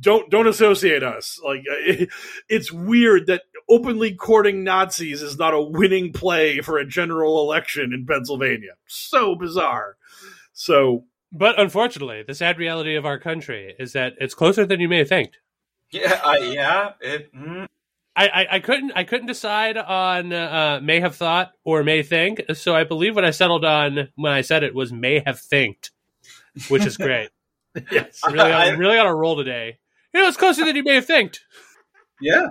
don't don't associate us. Like it, it's weird that openly courting Nazis is not a winning play for a general election in Pennsylvania. So bizarre. So, but unfortunately, the sad reality of our country is that it's closer than you may have think. Yeah, I, yeah. It, mm. I, I, I, couldn't I couldn't decide on uh, may have thought or may think. So I believe what I settled on when I said it was may have thinked, which is great. yes, really, on, really on a roll today. You know, it's closer than you may have thinked. Yeah.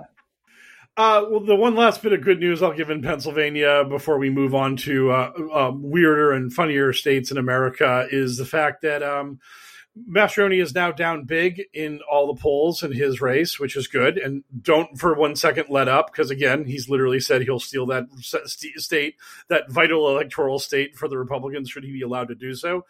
Uh, well, the one last bit of good news I'll give in Pennsylvania before we move on to uh, uh, weirder and funnier states in America is the fact that um, Mastriano is now down big in all the polls in his race, which is good. And don't for one second let up, because again, he's literally said he'll steal that state, that vital electoral state for the Republicans, should he be allowed to do so.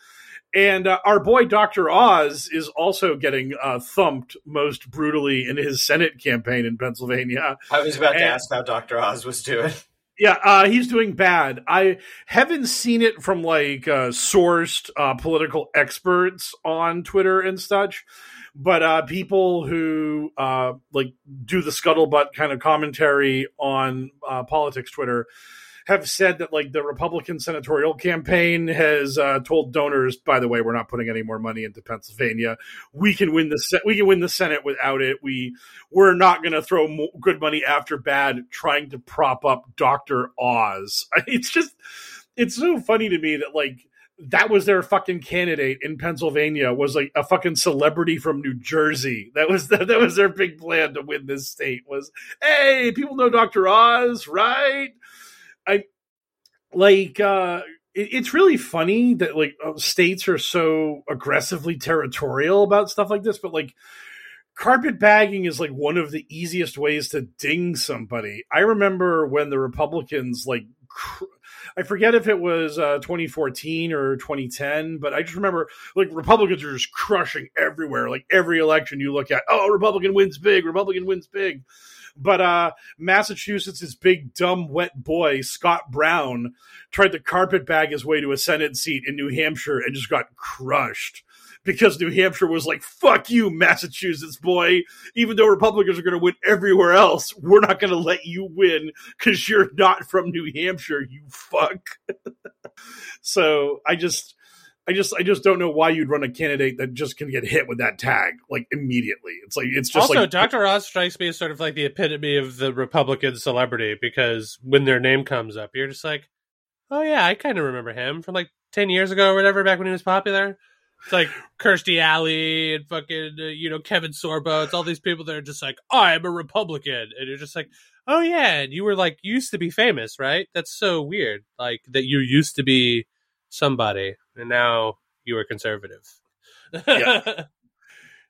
And uh, our boy Dr. Oz is also getting uh, thumped most brutally in his Senate campaign in Pennsylvania. I was about and, to ask how Dr. Oz was doing. Yeah, uh, he's doing bad. I haven't seen it from like uh, sourced uh, political experts on Twitter and such, but uh, people who uh, like do the scuttlebutt kind of commentary on uh, politics Twitter have said that like the Republican senatorial campaign has uh, told donors, by the way, we're not putting any more money into Pennsylvania. We can win the we can win the Senate without it. We we're not going to throw good money after bad trying to prop up Doctor Oz. It's just it's so funny to me that like that was their fucking candidate in Pennsylvania was like a fucking celebrity from New Jersey. That was the, that was their big plan to win this state was, hey, people know Dr. Oz, right? I like uh it, it's really funny that like uh, states are so aggressively territorial about stuff like this, but like carpet bagging is like one of the easiest ways to ding somebody. I remember when the Republicans like cr- I forget if it was uh, 2014 or 2010, but I just remember like Republicans are just crushing everywhere. Like every election you look at, oh, Republican wins big, Republican wins big. But uh, Massachusetts' big dumb wet boy Scott Brown tried to carpet bag his way to a Senate seat in New Hampshire and just got crushed because New Hampshire was like, fuck you, Massachusetts boy. Even though Republicans are going to win everywhere else, we're not going to let you win because you're not from New Hampshire, you fuck. so I just, I just I just don't know why you'd run a candidate that just can get hit with that tag like immediately. It's like it's just also like Dr. Oz strikes me as sort of like the epitome of the Republican celebrity because when their name comes up, you're just like, oh yeah, I kind of remember him from like ten years ago or whatever, back when he was popular. It's like Kirstie Alley and fucking uh, you know Kevin Sorbo. It's all these people that are just like, I'm a Republican, and you're just like, oh yeah, and you were like used to be famous, right? That's so weird, like that you used to be somebody, and now you are conservative. yeah.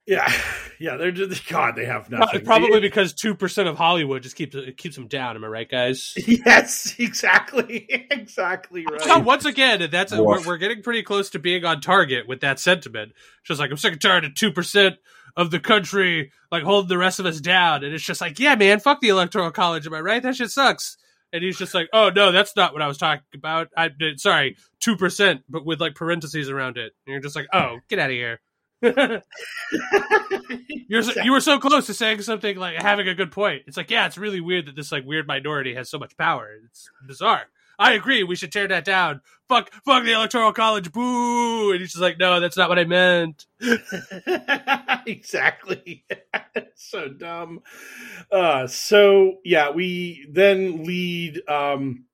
Yeah, yeah, they're just God. They have nothing. Probably because two percent of Hollywood just keeps it keeps them down. Am I right, guys? Yes, exactly, exactly right. So once again, that's a, we're, we're, getting pretty close to being on target with that sentiment. Just like I'm sick and tired of two percent of the country like holding the rest of us down, and it's just like, yeah, man, fuck the electoral college. Am I right? That shit sucks. And he's just like, "Oh no, that's not what I was talking about. I did sorry, two percent, but with like parentheses around it." And you're just like, "Oh, get out of here." you're so, you were so close to saying something like having a good point. It's like, yeah, it's really weird that this like weird minority has so much power. It's bizarre. I agree. We should tear that down. Fuck, fuck the electoral college. Boo! And he's just like, no, that's not what I meant. exactly. so dumb. Uh, so yeah, we then lead. Um,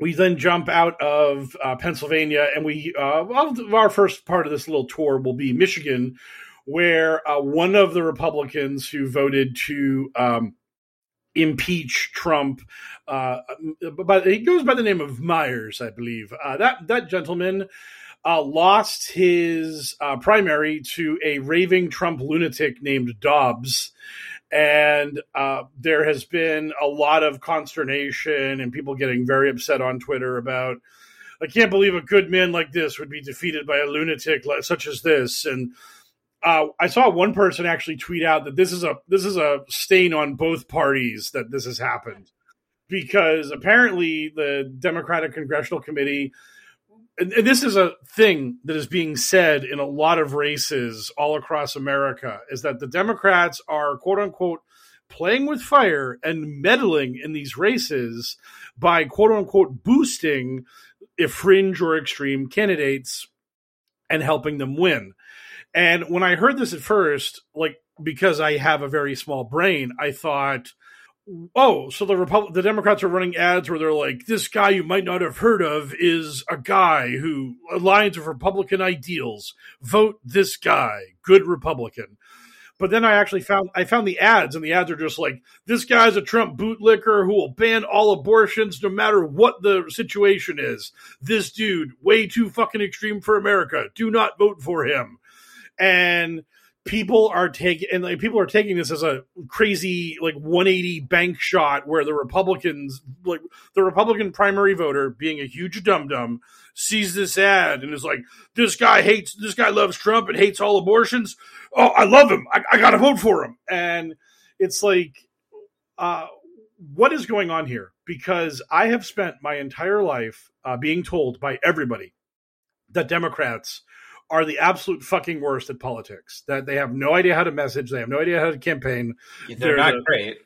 we then jump out of uh, Pennsylvania, and we uh, our first part of this little tour will be Michigan, where uh, one of the Republicans who voted to um, impeach Trump. Uh, but he goes by the name of Myers, I believe. Uh, that that gentleman uh, lost his uh, primary to a raving Trump lunatic named Dobbs. And uh, there has been a lot of consternation and people getting very upset on Twitter about, I can't believe a good man like this would be defeated by a lunatic such as this. And uh, I saw one person actually tweet out that this is a this is a stain on both parties that this has happened because apparently the Democratic Congressional Committee and, and this is a thing that is being said in a lot of races all across America is that the Democrats are quote unquote playing with fire and meddling in these races by quote unquote boosting if fringe or extreme candidates and helping them win. And when I heard this at first, like because I have a very small brain, I thought, oh, so the Repub- the Democrats are running ads where they're like, this guy you might not have heard of is a guy who aligns with Republican ideals. Vote this guy, good Republican. But then I actually found I found the ads, and the ads are just like, this guy's a Trump bootlicker who will ban all abortions no matter what the situation is. This dude, way too fucking extreme for America. Do not vote for him and people are taking and like people are taking this as a crazy like 180 bank shot where the republicans like the republican primary voter being a huge dum dum sees this ad and is like this guy hates this guy loves trump and hates all abortions. Oh i love him. I, I gotta vote for him. And it's like uh what is going on here? Because i have spent my entire life uh, being told by everybody that democrats are the absolute fucking worst at politics. That they have no idea how to message, they have no idea how to campaign. They're, they're not the, great.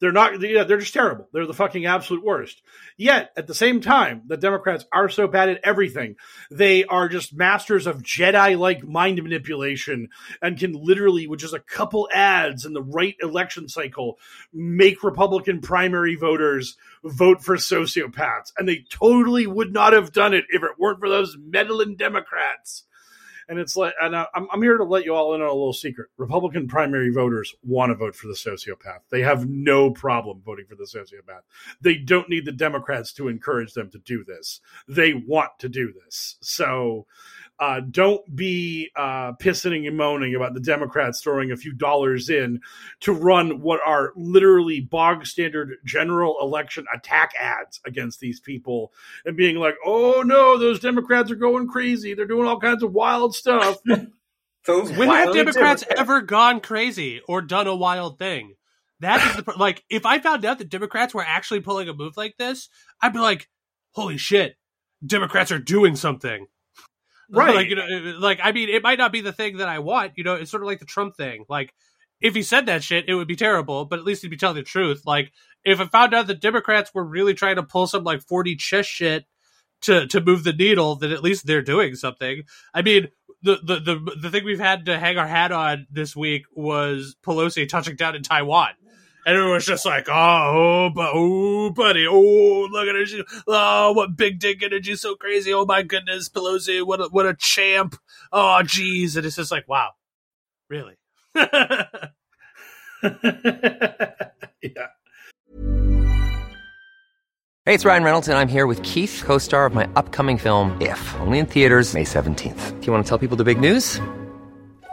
They're not. Yeah, they're just terrible. They're the fucking absolute worst. Yet at the same time, the Democrats are so bad at everything. They are just masters of Jedi-like mind manipulation and can literally, with just a couple ads in the right election cycle, make Republican primary voters vote for sociopaths. And they totally would not have done it if it weren't for those meddling Democrats. And it's like, and I, I'm here to let you all in on a little secret. Republican primary voters want to vote for the sociopath. They have no problem voting for the sociopath. They don't need the Democrats to encourage them to do this. They want to do this. So, uh, don't be uh, pissing and moaning about the Democrats throwing a few dollars in to run what are literally bog standard general election attack ads against these people and being like, oh no, those Democrats are going crazy. They're doing all kinds of wild stuff. those when have Democrats, Democrats ever gone crazy or done a wild thing? That is the like. If I found out that Democrats were actually pulling a move like this, I'd be like, "Holy shit, Democrats are doing something." Right. Like you know like i mean it might not be the thing that i want you know it's sort of like the trump thing. Like if he said that shit it would be terrible but at least he'd be telling the truth. Like if i found out the democrats were really trying to pull some like 4D chess shit to to move the needle then at least they're doing something. I mean the, the the the thing we've had to hang our hat on this week was Pelosi touching down in Taiwan and it was just like, ah, oh, but oh, buddy, oh, look at her, oh, what big dick energy, so crazy, oh my goodness, Pelosi, what a, what a champ, oh, geez, and it's just like, wow, really, yeah. Hey, it's Ryan Reynolds, and I'm here with Keith, co-star of my upcoming film, If, only in theaters May seventeenth. Do you want to tell people the big news?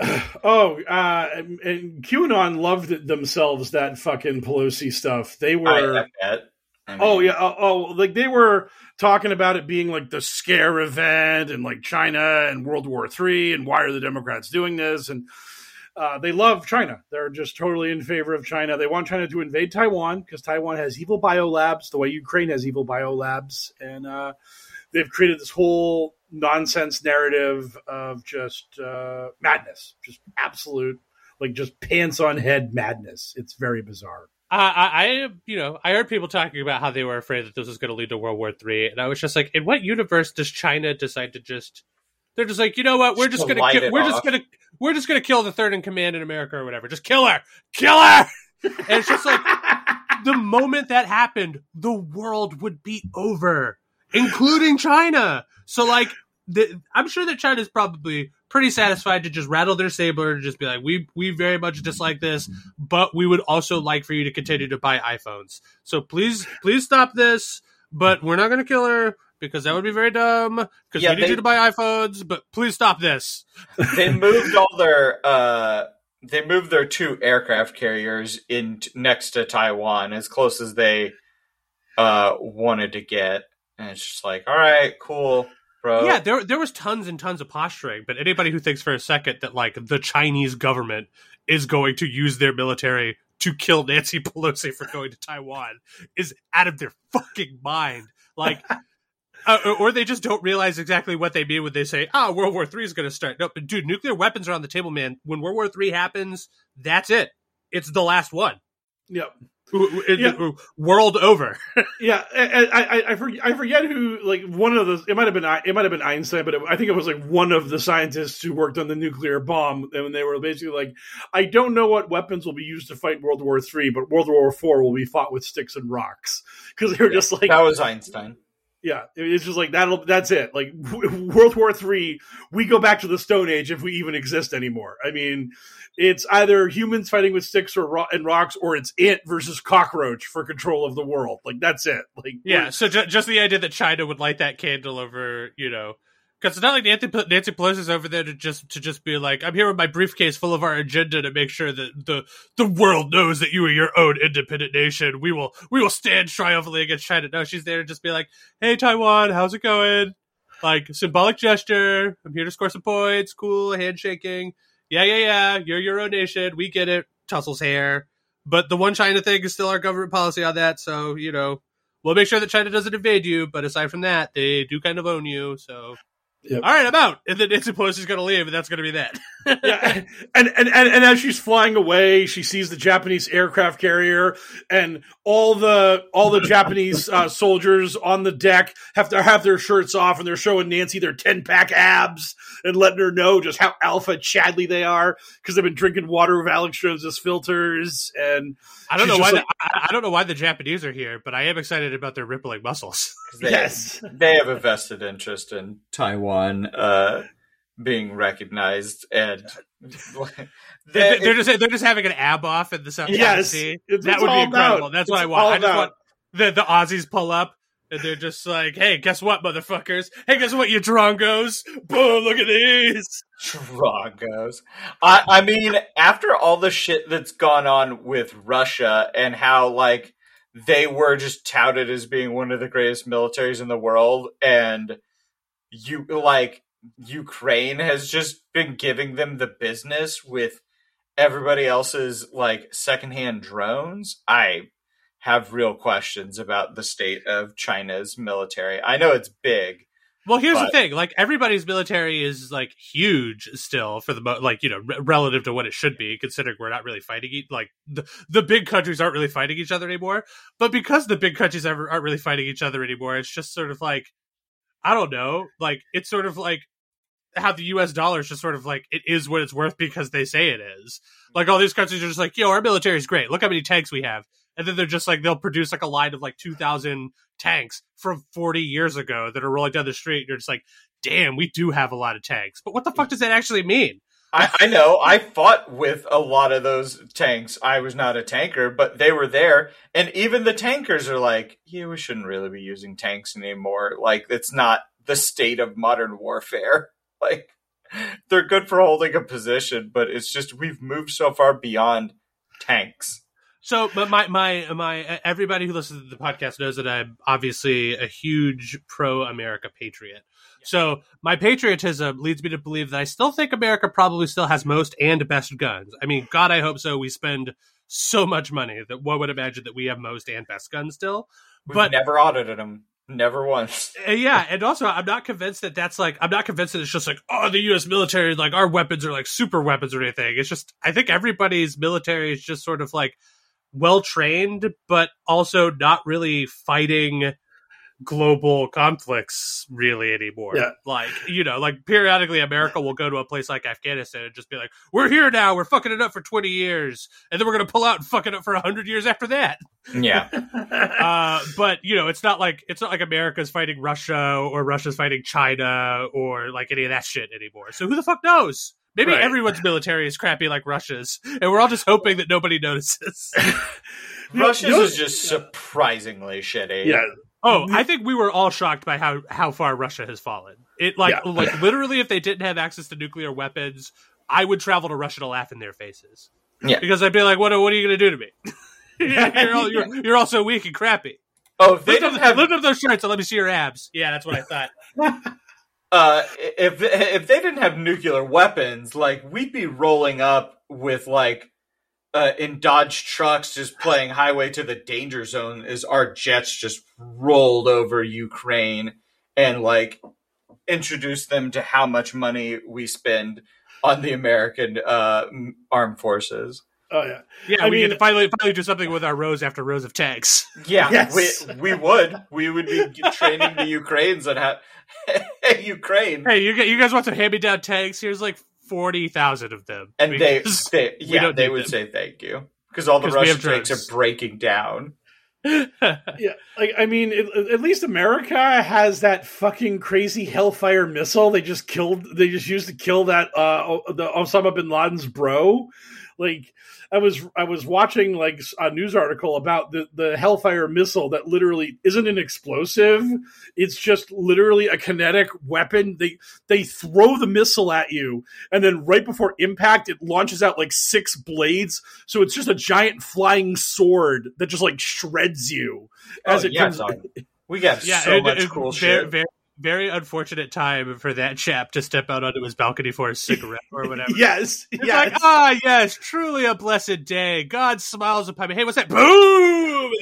Oh, uh, and QAnon loved themselves that fucking Pelosi stuff. They were I mean, Oh yeah, oh, oh, like they were talking about it being like the scare event and like China and World War Three and why are the Democrats doing this and uh, they love China. They're just totally in favor of China. They want China to invade Taiwan because Taiwan has evil biolabs, the way Ukraine has evil biolabs, and uh, they've created this whole nonsense narrative of just uh, madness, just absolute, like just pants on head madness. It's very bizarre. I, I, I, you know, I heard people talking about how they were afraid that this was going to lead to World War Three, and I was just like, in what universe does China decide to just? They're just like, you know what? We're just Just to gonna, light ki- we're off. just gonna, we're just gonna kill the third in command in America or whatever. Just kill her, kill her. and it's just like the moment that happened, the world would be over, including China. So like, the, I'm sure that China's probably pretty satisfied to just rattle their saber and just be like, we we very much dislike this, but we would also like for you to continue to buy iPhones. So please please stop this, but we're not going to kill her because that would be very dumb. Because Yeah, we need they- you to buy iPhones, but please stop this. they moved all their uh they moved their two aircraft carriers in next to Taiwan as close as they uh wanted to get and it's just like all right cool bro Yeah, there there was tons and tons of posturing, but anybody who thinks for a second that like the Chinese government is going to use their military to kill Nancy Pelosi for going to Taiwan is out of their fucking mind. Like uh, or- or they just don't realize exactly what they mean when they say, "Ah, World War Three is going to start." No, dude, nuclear weapons are on the table, man. When World War Three happens, that's it. It's the last one. Yep. W- w- Yeah. w- World over. Yeah, I, I, I, I, forget, I forget who. Like one of the, it might have been it might have been Einstein, but it, I think it was like one of the scientists who worked on the nuclear bomb, and they were basically like, "I don't know what weapons will be used to fight World War Three, but World War Four will be fought with sticks and rocks." Because they were just like, that was Einstein yeah, it's just like that'll that's it. Like World War Three, we go back to the Stone Age if we even exist anymore. I mean, it's either humans fighting with sticks or ro- and rocks, or it's ant versus cockroach for control of the world. Like that's it. Like Yeah, so ju- just the idea that China would light that candle over, you know, because it's not like Nancy, Nancy Pelosi's over there to just to just be like, I'm here with my briefcase full of our agenda to make sure that the the world knows that you are your own independent nation. We will we will stand triumphantly against China. No, she's there to just be like, Hey Taiwan, how's it going? Like symbolic gesture. I'm here to score some points. Cool, handshaking. Yeah, yeah, yeah. You're your own nation. We get it. Tussles hair. But the one China thing is still our government policy on that. So you know, we'll make sure that China doesn't invade you, but aside from that, they do kind of own you. So, Yep. all right, I'm out. And then Nancy Pelosi's going to leave, and that's going to be that. yeah, and, and and and as she's flying away, she sees the Japanese aircraft carrier, and all the all the Japanese uh, soldiers on the deck have to have their shirts off, and they're showing Nancy their ten pack abs and letting her know just how alpha Chadley they are because they've been drinking water with Alex Jones's filters, and I don't know why. just the, I, I don't know why the Japanese are here, but I am excited about their rippling muscles. they, Yes. they have a vested interest in Taiwan uh being recognized and They, they're just they're just having an ab off in the South Yes, That would be incredible. about. That's what I want. I just about. want the the Aussies pull up. And they're just like, hey, guess what, motherfuckers? Hey, guess what, you drongos? Boom, look at these. Dragos. I, I mean, after all the shit that's gone on with Russia and how like they were just touted as being one of the greatest militaries in the world, and you like Ukraine has just been giving them the business with everybody else's like secondhand drones. I have real questions about the state of China's military. I know it's big. Well, here's the thing: like everybody's military is like huge still for the mo- like you know re- relative to what it should be, considering we're not really fighting. E- like the the big countries aren't really fighting each other anymore. But because the big countries ever aren't really fighting each other anymore, it's just sort of like I don't know. Like it's sort of like how the U.S. dollar is just sort of like it is what it's worth because they say it is. Like all these countries are just like, yo, our military is great. Look how many tanks we have. And then they're just like they'll produce like a line of like two thousand tanks from forty years ago that are rolling down the street. And you're just like, damn, we do have a lot of tanks. But what the fuck does that actually mean? I, I know. I fought with a lot of those tanks. I was not a tanker, but they were there. And even the tankers are like, yeah, we shouldn't really be using tanks anymore. Like, it's not the state of modern warfare. Like, they're good for holding a position, but it's just we've moved so far beyond tanks. So, but my my my everybody who listens to the podcast knows that I'm obviously a huge pro-America patriot. So my patriotism leads me to believe that I still think America probably still has most and best guns. I mean, God, I hope so. We spend so much money that one would imagine that we have most and best guns still. We've but never audited them. Never once. Uh, yeah, and also I'm not convinced that that's like I'm not convinced that it's just like oh the U.S. military like our weapons are like super weapons or anything. It's just I think everybody's military is just sort of like well trained, but also not really fighting global conflicts really anymore. Yeah. Like, you know, like periodically America will go to a place like Afghanistan and just be like, we're here now, we're fucking it up for 20 years, and then we're going to pull out and fuck it up for 100 years after that. Yeah. Uh, but, you know, it's not like, it's not like America's fighting Russia or Russia's fighting China or like any of that shit anymore. So who the fuck knows? Maybe Right. everyone's military is crappy like Russia's, and we're all just hoping that nobody notices. Russia's you know- is just surprisingly shitty. Yeah. Oh, I think we were all shocked by how how far Russia has fallen. It like Yeah. like literally, if they didn't have access to nuclear weapons, I would travel to Russia to laugh in their faces. Yeah. because I'd be like, "What? What are you going to do to me? you're, all, you're you're all so weak and crappy. Oh, if they Lift didn't up, have lift up those shirts and let me see your abs." Yeah, that's what I thought. uh, if if they didn't have nuclear weapons, like we'd be rolling up with like uh, in Dodge trucks, just playing Highway to the Danger Zone as our jets just rolled over Ukraine and like introduced them to how much money we spend on the American uh, armed forces. Oh yeah. Yeah, I we mean- get to finally finally do something with our rows after rows of tanks. Yeah, Yes. we we would we would be training the Ukrainians on how Ukraine. Hey, you you guys want some hand me down tanks? Here's like forty thousand of them, and they, they yeah don't they would them. say thank you because all the Russian have tanks are breaking down. Yeah, like I mean, at, at least America has that fucking crazy Hellfire missile. They just killed. They just used to kill that uh the Osama bin Laden's bro. Like I was I was watching like a news article about the the Hellfire missile that literally isn't an explosive. It's just literally a kinetic weapon. They they throw the missile at you, and then right before impact, it launches out like six blades. So it's just a giant flying sword that just like shreds you as Oh, it yeah, comes. dog. We got yeah, so it- much it- cool very, shit. Very, very unfortunate time for that chap to step out onto his balcony for a cigarette or whatever. Yes, It's yes. like, ah, yes, truly a blessed day. God smiles upon me. Hey, what's that? Boom!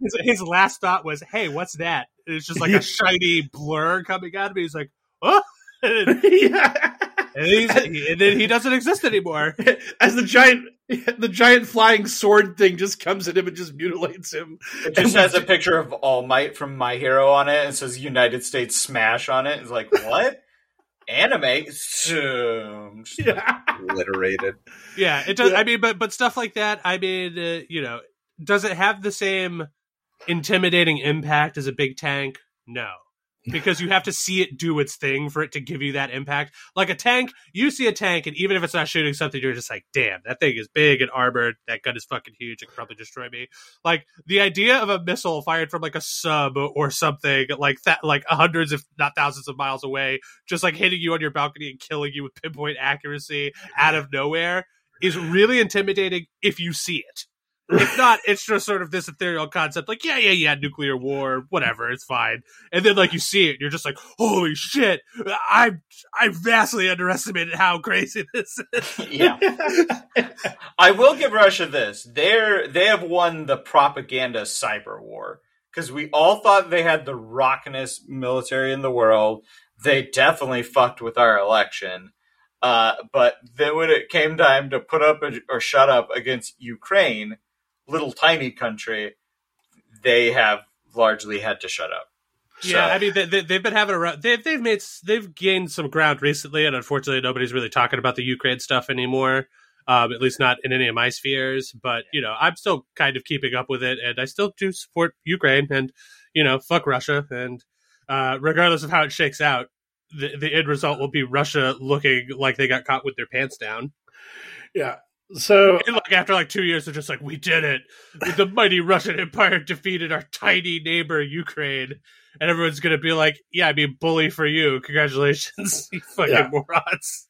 His, his last thought was, hey, what's that? It's just like a shiny blur coming out of me. He's like, oh. Yeah. And he's, and then he doesn't exist anymore. As the giant, the giant flying sword thing just comes at him and just mutilates him. It just has a picture of All Might from My Hero on it and says United States Smash on it. It's like, what? Anime? Zoom. Just Yeah. Obliterated. Yeah, it does. Yeah. I mean, but but stuff like that. I mean, uh, you know, does it have the same intimidating impact as a big tank? No, because you have to see it do its thing for it to give you that impact. Like a tank, you see a tank, and even if it's not shooting something, you're just like, damn, that thing is big and armored. That gun is fucking huge. It could probably destroy me. Like the idea of a missile fired from like a sub or something like that, like hundreds if not thousands of miles away, just like hitting you on your balcony and killing you with pinpoint accuracy out of nowhere is really intimidating if you see it. If not, it's just sort of this ethereal concept, like yeah, yeah, yeah, nuclear war, whatever, it's fine. And then like you see it, you're just like, holy shit, I I vastly underestimated how crazy this is. Yeah. I will give Russia this. They're they have won the propaganda cyber war because we all thought they had the rockinest military in the world. They definitely fucked with our election. Uh, but then when it came time to put up or shut up against Ukraine, little tiny country, they have largely had to shut up. Yeah, I mean they, they, they've been having a rou- they've they've made they've gained some ground recently, and unfortunately nobody's really talking about the Ukraine stuff anymore. Um, at least not in any of my spheres. But you know, I'm still kind of keeping up with it, and I still do support Ukraine, and you know, fuck Russia, and uh, regardless of how it shakes out, the the end result will be Russia looking like they got caught with their pants down. Yeah. So And like after like two years, they're just like, "We did it! The mighty Russian Empire defeated our tiny neighbor Ukraine." And everyone's gonna be like, "Yeah, I mean, bully for you! Congratulations, you fucking Yeah. morons!"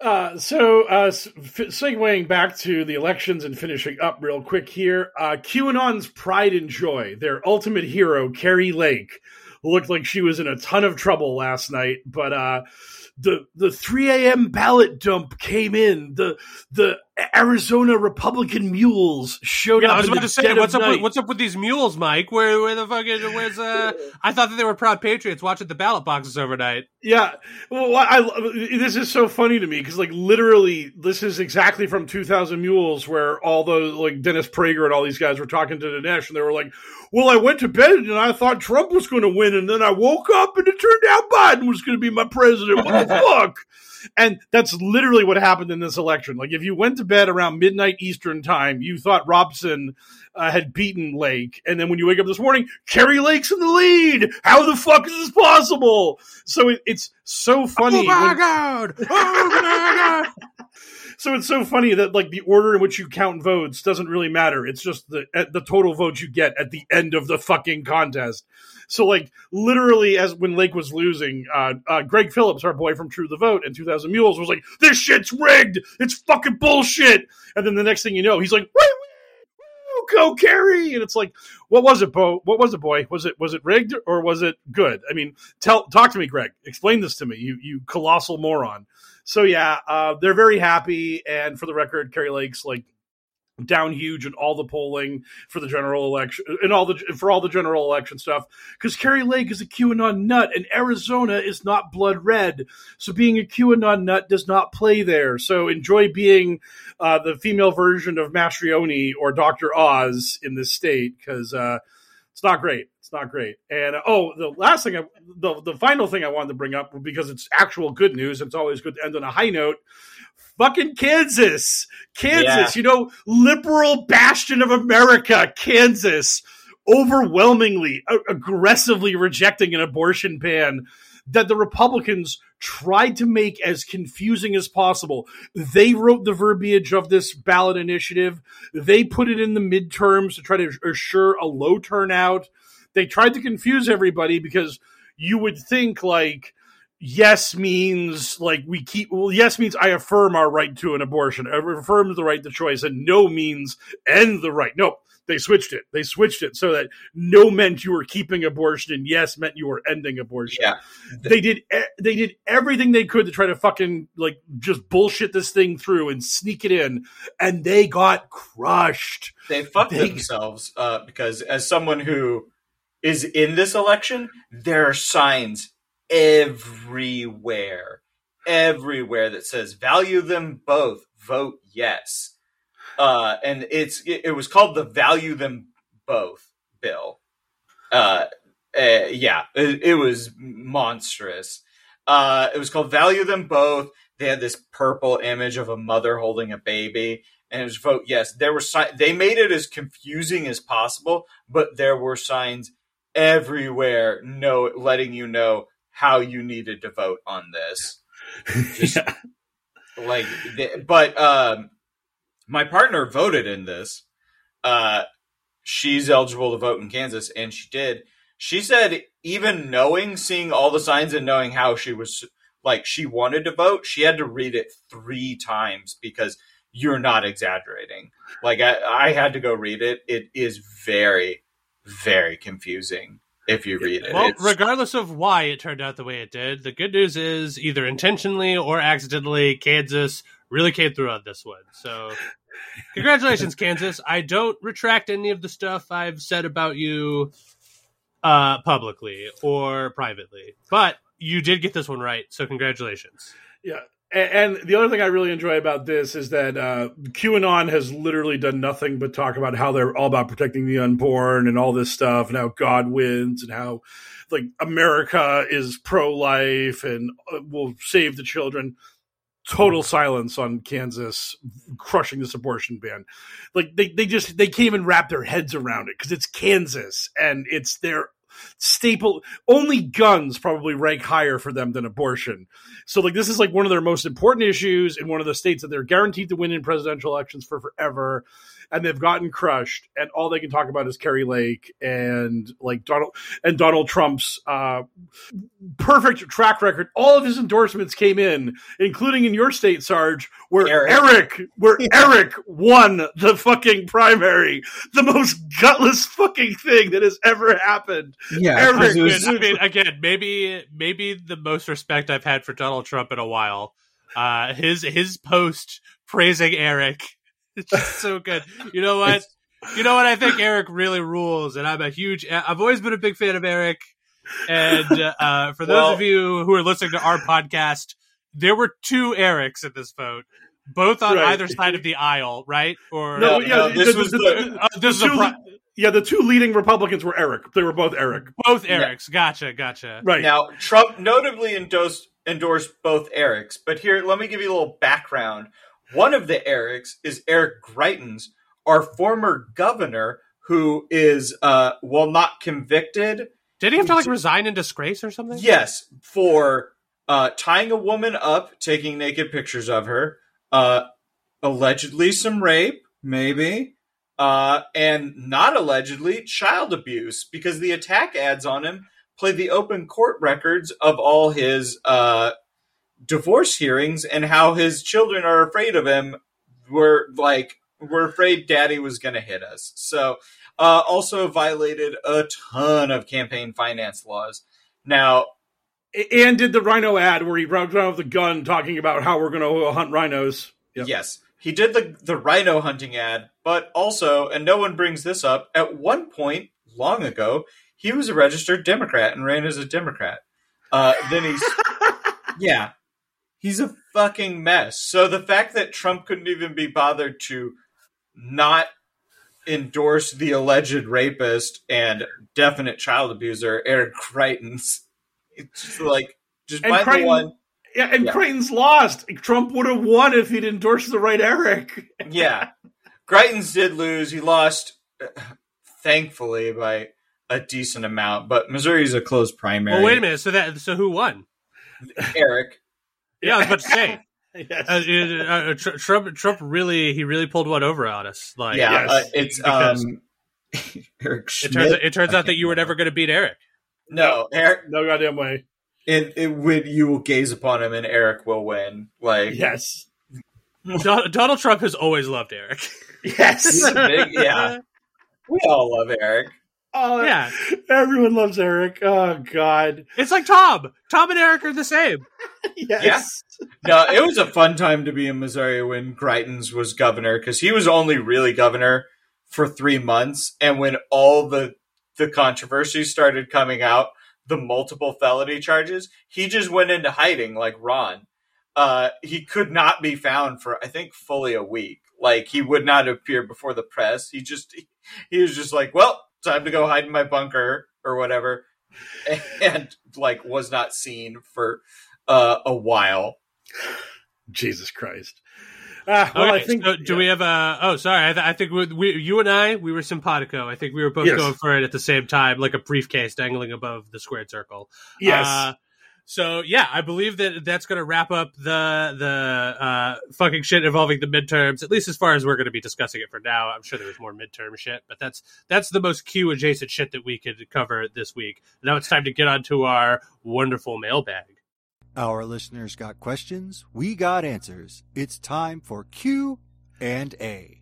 Uh, so, uh, segueing back to the elections and finishing up real quick here, uh, QAnon's pride and joy, their ultimate hero, Kari Lake, looked like she was in a ton of trouble last night, but uh, the the 3 a.m. ballot dump came in. The the Arizona Republican mules showed Yeah, up. I was about to say, what's up? With, what's up with these mules, Mike? Where, where the fucking, where's uh? I thought that they were proud patriots watching the ballot boxes overnight. Yeah, well, I, I this is so funny to me because like literally, this is exactly from 2000 Mules, where all those like Dennis Prager and all these guys were talking to Dinesh, and they were like, "Well, I went to bed and I thought Trump was going to win, and then I woke up and it turned out Biden was going to be my president. What the fuck?" And that's literally what happened in this election. Like, if you went to bed around midnight Eastern time, you thought Robson uh, had beaten Lake, and then when you wake up this morning, Kari Lake's in the lead. How the fuck is this possible? So it, it's so funny. Oh my when- god! Oh my god! So it's so funny that like the order in which you count votes doesn't really matter. It's just the the total votes you get at the end of the fucking contest. So like literally, as when Lake was losing, uh, uh, Greg Phillips, our boy from True the Vote and 2000 Mules, was like, "This shit's rigged. It's fucking bullshit." And then the next thing you know, he's like, "Woo, woo, woo, go Kari!" And it's like, "What was it, Bo? What was it, boy? Was it was it rigged or was it good?" I mean, tell talk to me, Greg. Explain this to me, you you colossal moron. So yeah, uh, they're very happy. And for the record, Kari Lake's like down huge in all the polling for the general election and all the for all the general election stuff because Kerry Lake is a QAnon nut and Arizona is not blood red, so being a QAnon nut does not play there. So enjoy being uh, the female version of Mastriano or Doctor Oz in this state because uh, it's not great. It's not great. And uh, oh, the last thing, I, the the final thing I wanted to bring up because it's actual good news. It's always good to end on a high note. Fucking Kansas, Kansas, Yeah. you know, liberal bastion of America, Kansas, overwhelmingly, a- aggressively rejecting an abortion ban that the Republicans tried to make as confusing as possible. They wrote the verbiage of this ballot initiative. They put it in the midterms to try to assure a low turnout. They tried to confuse everybody because you would think like yes means like we keep well yes means i affirm our right to an abortion I affirm the right to choice and no means end the right no they switched it. They switched it so that no meant you were keeping abortion and yes meant you were ending abortion. Yeah. they did they did everything they could to try to fucking like just bullshit this thing through and sneak it in and they got crushed. They fucked They- themselves uh, because, as someone who is in this election, there are signs everywhere, everywhere that says "value them both, vote yes," uh, and it's it, it was called the "value them both" bill. Uh, uh, yeah, it, it was monstrous. Uh, it was called "value them both." They had this purple image of a mother holding a baby, and it was vote yes. There were si- they made it as confusing as possible, but there were signs everywhere, no letting you know how you needed to vote on this. Just Yeah. like, but um, my partner voted in this. Uh, she's eligible to vote in Kansas, and she did. She said, even knowing, seeing all the signs, and knowing how she was like she wanted to vote, she had to read it three times because you're not exaggerating. Like I, I had to go read it. It is very, very confusing if you read it. Well, It's- regardless of why it turned out the way it did, the good news is either intentionally or accidentally, Kansas really came through on this one. So, congratulations, Kansas. I don't retract any of the stuff I've said about you uh, publicly or privately, but you did get this one right. So, congratulations. Yeah. And the other thing I really enjoy about this is that uh, QAnon has literally done nothing but talk about how they're all about protecting the unborn and all this stuff, and how God wins, and how like America is pro life and uh, will save the children. Total silence on Kansas crushing this abortion ban. Like they, they just they can't even wrap their heads around it because it's Kansas and it's their staple. Only guns probably rank higher for them than abortion. So like this is like one of their most important issues in one of the states that they're guaranteed to win in presidential elections for forever. and they've gotten crushed, and all they can talk about is Kari Lake and like Donald and Donald Trump's uh, perfect track record. All of his endorsements came in, including in your state, Sarge, where Eric. Eric, where Eric won the fucking primary, the most gutless fucking thing that has ever happened. Yeah, Eric, I mean, I mean, again, maybe maybe the most respect I've had for Donald Trump in a while. Uh, his his post praising Eric, it's just so good. You know what? You know what? I think Eric really rules, and I'm a huge. I've always been a big fan of Eric. And uh, for those Well- of you who are listening to our podcast, there were two Erics in this vote, both on Right. either side of the aisle, right? Or No, No, yeah, no, this the- was the- the- Uh, this is a yeah, the two leading Republicans were Eric. They were both Eric. both Erics. Gotcha, gotcha. Right. Now, Trump notably endorsed, endorsed both Erics, but here, let me give you a little background. One of the Erics is Eric Greitens, our former governor, who is, uh, well, not convicted. Did he have to like resign in disgrace or something? Yes, for uh, tying a woman up, taking naked pictures of her, uh, allegedly some rape, maybe, uh, and not allegedly child abuse, because the attack ads on him play the open court records of all his uh, divorce hearings and how his children are afraid of him. We're like, we're afraid daddy was going to hit us. So, uh, also violated a ton of campaign finance laws. Now, and did the rhino ad where he around with a gun talking about how we're going to hunt rhinos. Yep. Yes, he did the the rhino hunting ad, but also, and no one brings this up. At one point, long ago, he was a registered Democrat and ran as a Democrat. Uh, then he's yeah, he's a fucking mess. So the fact that Trump couldn't even be bothered to not endorse the alleged rapist and definite child abuser Eric Greitens, it's just like just And find the one. Yeah, and Yeah. Greitens lost. Trump would have won if he'd endorsed the right Eric. yeah. Greitens did lose. He lost, uh, thankfully, by a decent amount. But Missouri's a close primary. Well, wait a minute. So that so who won? Eric. Yeah, I was about to say. Yes. Uh, uh, uh, Tr- Trump Trump really he really pulled one over on us. Like yeah, yes, uh, it's um, Eric it turns it turns out that you were never going to beat Eric. No, Eric. no goddamn way. It, it would you will gaze upon him and Eric will win. Like Yes. Don- Donald Trump has always loved Eric. Yes. big yeah. We all love Eric. Oh, Yeah. Everyone loves Eric. Oh, God. It's like Tom. Tom and Eric are the same. Yes. No, it was a fun time to be in Missouri when Greitens was governor because he was only really governor for three months, and when all the the controversy started coming out, the multiple felony charges, he just went into hiding like Ron. Uh, he could not be found for I think fully a week. Like he would not appear before the press. He just he, he was just like, well, time to go hide in my bunker or whatever, and like was not seen for uh, a while. Jesus Christ. Ah, well, Okay, I think. so do we have a? Oh, sorry. I, th- I think we, we, you and I, we were simpatico. I think we were both Yes. going for it at the same time, like a briefcase dangling above the squared circle. Yes. Uh, so yeah, I believe that that's going to wrap up the the uh, fucking shit involving the midterms. At least as far as we're going to be discussing it for now. I'm sure there was more midterm shit, but that's that's the most Q adjacent shit that we could cover this week. Now it's time to get onto our wonderful mailbag. Our listeners got questions, we got answers. It's time for Q and A.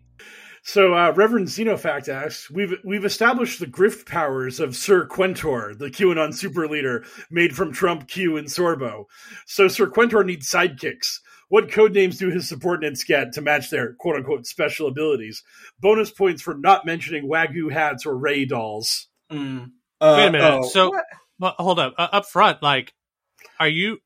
So, uh, Reverend Xenofact asks, we've we've established the grift powers of Sir Quentor, the QAnon super leader, made from Trump, Q, and Sorbo. So, Sir Quentor needs sidekicks. What code names do his subordinates get to match their quote unquote special abilities? Bonus points for not mentioning Wagyu hats or Ray dolls. Mm. Wait a minute. oh, so, well, hold up. Uh, up front, like, are you?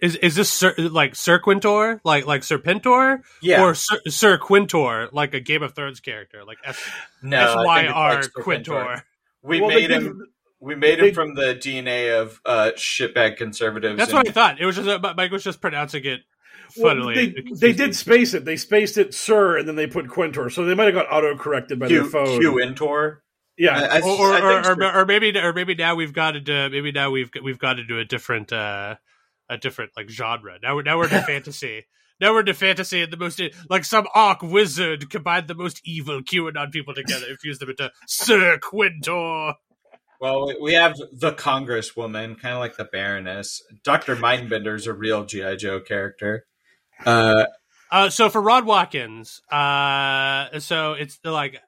Is is this Sir, like Sir Quintor, like like Serpentor, yeah, or Sir, Sir Quintor, like a Game of Thrones character, like S no, S I Y think it's like Quintor? We Well, made they him. We made they- him from the DNA of uh, shitbag conservatives. That's and- what I thought. It was just uh, Mike was just pronouncing it Well, funnily. they, they did space it. They spaced it Sir, and then they put Quentor. So they might have got auto corrected by their phone. Q Intor. yeah. I- I- or or, I or, think or, or maybe or maybe now we've got into maybe now we've we've got into a different uh a different like genre. Now we're now we're in fantasy. now we're into fantasy and the most like some arc wizard combined the most evil QAnon people together and fused them into Sir Quintor. Well, we- we have the Congresswoman, kind of like the Baroness. Doctor Mindbender's a real GI Joe character. Uh, Uh, so for Ron Watkins, uh, so it's the, like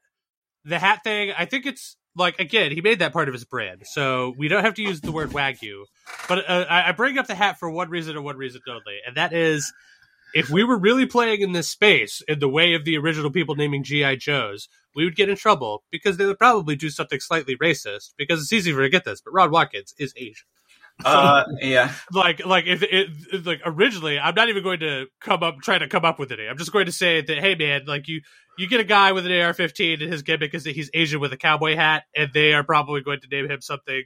the hat thing. I think it's like again, he made that part of his brand, so we don't have to use the word wagyu. But uh, I, bring up the hat for one reason and one reason only, and that is if we were really playing in this space in the way of the original people naming GI Joes, we would get in trouble because they would probably do something slightly racist. Because it's easy for to forget this, but Ron Watkins is Asian uh, yeah. like like if it like originally i'm not even going to come up try to come up with it i'm just going to say that hey man like you you get a guy with an ar-15 and his gimmick is that he's asian with a cowboy hat and they are probably going to name him something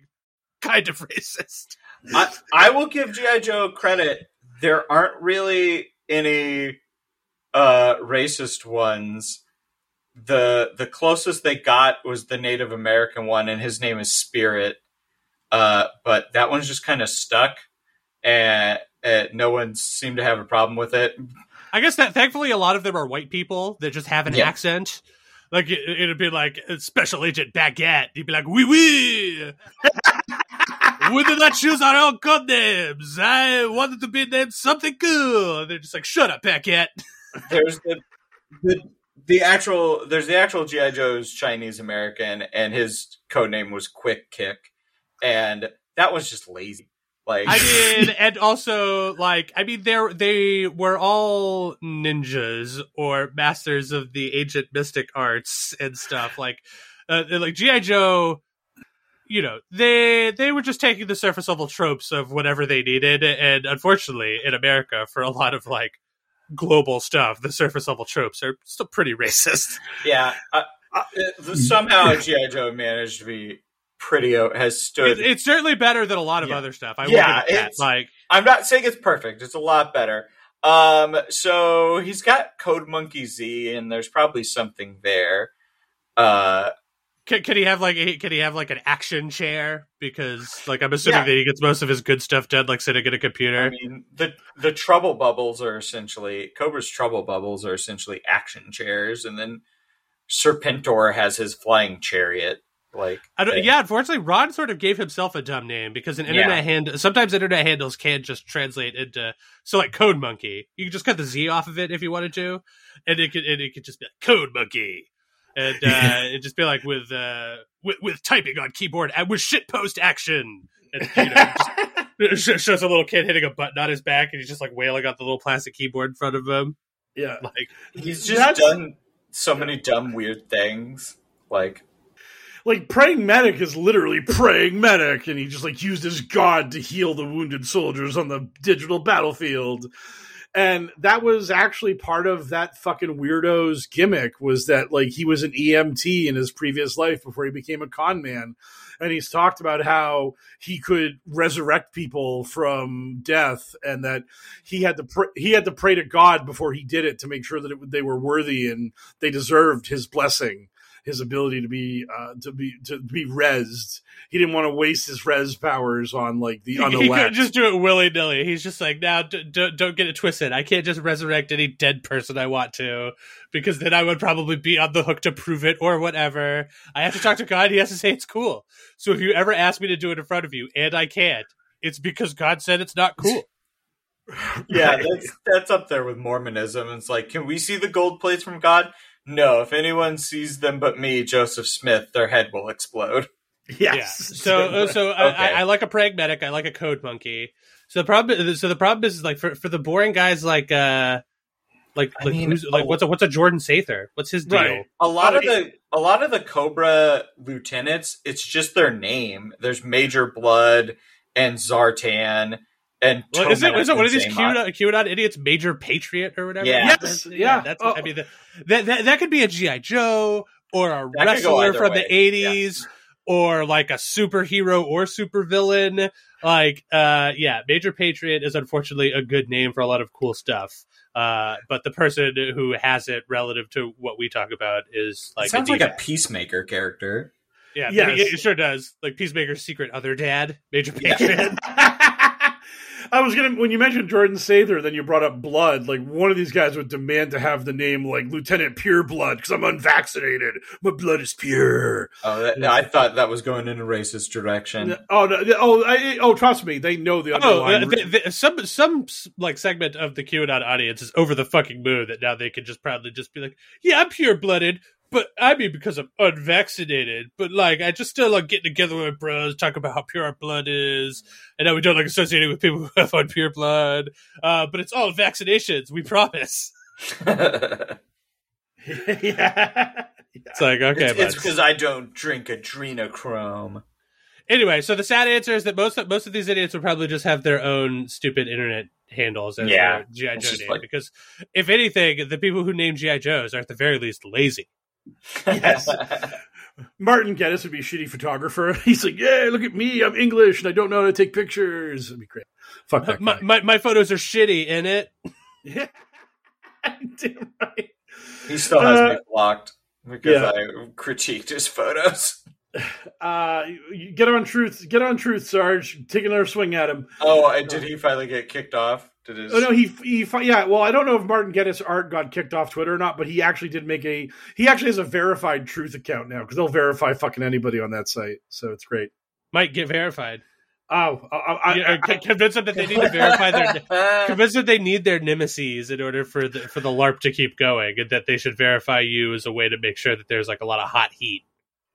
kind of racist I, I will give GI Joe credit. There aren't really any uh, racist ones. the The closest they got was the Native American one, and his name is Spirit. Uh, but that one's just kind of stuck, and, and no one seemed to have a problem with it. i guess that thankfully a lot of them are white people that just have an Yeah. accent. Like it, it'd be like special agent baguette. He'd be like wee wee. We did not choose our own code names i wanted to be named something cool. And they're just like shut up baguette. There's the, the the actual there's the actual GI Joe's Chinese American, and his code name was Quick Kick, and that was just lazy. Like I mean, and also like I mean, they they were all ninjas or masters of the ancient mystic arts and stuff. Like, uh, like GI Joe, you know, they they were just taking the surface level tropes of whatever they needed, and unfortunately, in America, for a lot of like global stuff, the surface level tropes are still pretty racist. yeah, uh, uh, somehow GI Joe managed to be pretty has stood. It, it's certainly better than a lot of Yeah. other stuff. I Yeah, will give it that. it's- Like, I'm not saying it's perfect. It's a lot better. Um, so he's got Code Monkey Z, and there's probably something there. Uh, Can, can he have like a, can he have like an action chair? Because like I'm assuming Yeah. that he gets most of his good stuff done like sitting at a computer. I mean, the the trouble bubbles are essentially Cobra's trouble bubbles are essentially action chairs, and then Serpentor has his flying chariot. Like, I don't, yeah, unfortunately, Ron sort of gave himself a dumb name because an internet Yeah. hand sometimes internet handles can't just translate into so like Code Monkey. You can just cut the Z off of it if you wanted to, and it could and it could just be like Code Monkey, and uh, it'd just be like with uh with, with typing on keyboard and with shit post action, and you know, just, it shows a little kid hitting a button on his back, and he's just like wailing on the little plastic keyboard in front of him. Yeah. Like, he's just done so many dumb, weird things. Like, like praying medic is literally praying medic and he just like used his god to heal the wounded soldiers on the digital battlefield. And that was actually part of that fucking weirdo's gimmick was that like he was an emt in his previous life before he became a con man. And he's talked about how he could resurrect people from death and that he had to pr- he had to pray to god before he did it to make sure that it, they were worthy and they deserved his blessing his ability to be uh, to be to be rezzed. He didn't want to waste his res powers on like the he couldn't just do it willy nilly. He's just like, now d- d- don't get it twisted. I can't just resurrect any dead person I want to, because then I would probably be on the hook to prove it or whatever. I have to talk to God. He has to say it's cool. So if you ever ask me to do it in front of you and I can't, it's because God said it's not cool. yeah, that's that's up there with Mormonism. It's like, can we see the gold plates from God? No. If anyone sees them but me, Joseph Smith, their head will explode. yes. Yeah. So uh, so I, Okay. I, I like a praying medic. I like a code monkey. So the problem, so the problem is like for for the boring guys like uh like I like, mean, who's, like a- what's a what's a Jordan Sather? What's his deal? Right. A lot Oh, of the a lot of the Cobra lieutenants, it's just their name. There's Major Blood and Zartan and Well, is it, Tomax is it one of these Xamot. QAnon, QAnon idiots, Major Patriot or whatever? Yeah. Yes, That's- yeah. That's Oh. I mean the, that, that that could be a GI Joe or a That wrestler from way, the eighties or like a superhero or supervillain. Like, uh, yeah, Major Patriot is unfortunately a good name for a lot of cool stuff. Uh, but the person who has it relative to what we talk about is like it sounds a like a D-bag. peacemaker character. yeah, Yes. it, it sure does. Like Peacemaker's secret other dad, Major Yeah. Patriot. I was gonna when you mentioned Jordan Sather, then you brought up blood. Like one of these guys would demand to have the name like Lieutenant Pure Blood because I'm unvaccinated. My blood is pure. Oh, that, I thought that was going in a racist direction. Oh no! Oh, I, oh, trust me, they know the Oh, underlying. Uh, the, the, some some like segment of the QAnon audience is over the fucking moon that now they can just proudly just be like, "Yeah, I'm pure blooded, but I mean because I'm unvaccinated, but like I just still like getting together with my bros, talk about how pure our blood is, and how we don't like associating with people who have unpure blood. Uh, but it's all vaccinations, we promise." yeah. It's like okay, it's, it's because I don't drink adrenochrome. Anyway, so the sad answer is that most of, most of these idiots will probably just have their own stupid internet handles as Yeah. their GI Joe name. like- because if anything, the people who name GI Joes are at the very least lazy. Yes. Martin Geddes would be a shitty photographer. He's like, yeah, look at me. I'm English and I don't know how to take pictures. It'd be great. Fuck that My, my my photos are shitty in it. Yeah. Damn right. He still has Uh, me blocked because yeah. I critiqued his photos. Uh, get on truth. Get on truth, Sarge. Take another swing at him. Oh, uh, did he finally get kicked off? Did his Oh no, he he yeah. Well, I don't know if Martin Geddes art got kicked off Twitter or not, but he actually did make a. He actually has a verified truth account now because they'll verify fucking anybody on that site. So it's great. Might get verified. Oh, I, I, Yeah, I, con- convince them that they need to verify their. Convince them they need their nemesis in order for the for the LARP to keep going, and that they should verify you as a way to make sure that there's like a lot of hot heat.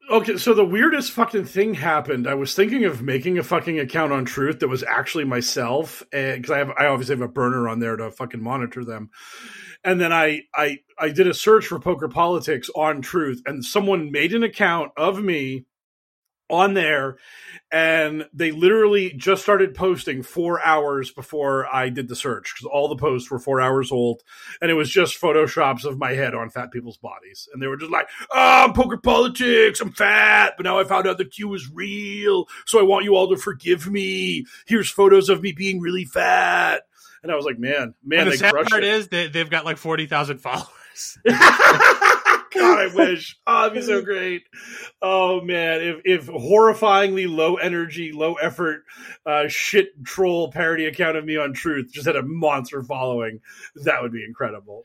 Okay, so the weirdest fucking thing happened. I was thinking of making a fucking account on Truth that was actually myself, eh, because I have I obviously have a burner on there to fucking monitor them. And then I I I did a search for poker politics on Truth, and someone made an account of me on there, and they literally just started posting four hours before I did the search because all the posts were four hours old, and it was just photoshops of my head on fat people's bodies, and they were just like, "Ah, I'm poker politics. I'm fat, but now I found out that Q is real, so I want you all to forgive me. Here's photos of me being really fat." And I was like, "Man, man, and the they sad part it." is that they've got like forty thousand followers. God, I wish. Oh, it'd be so great. Oh man, if if horrifyingly low energy, low effort, uh, shit troll parody account of me on Truth just had a monster following, that would be incredible.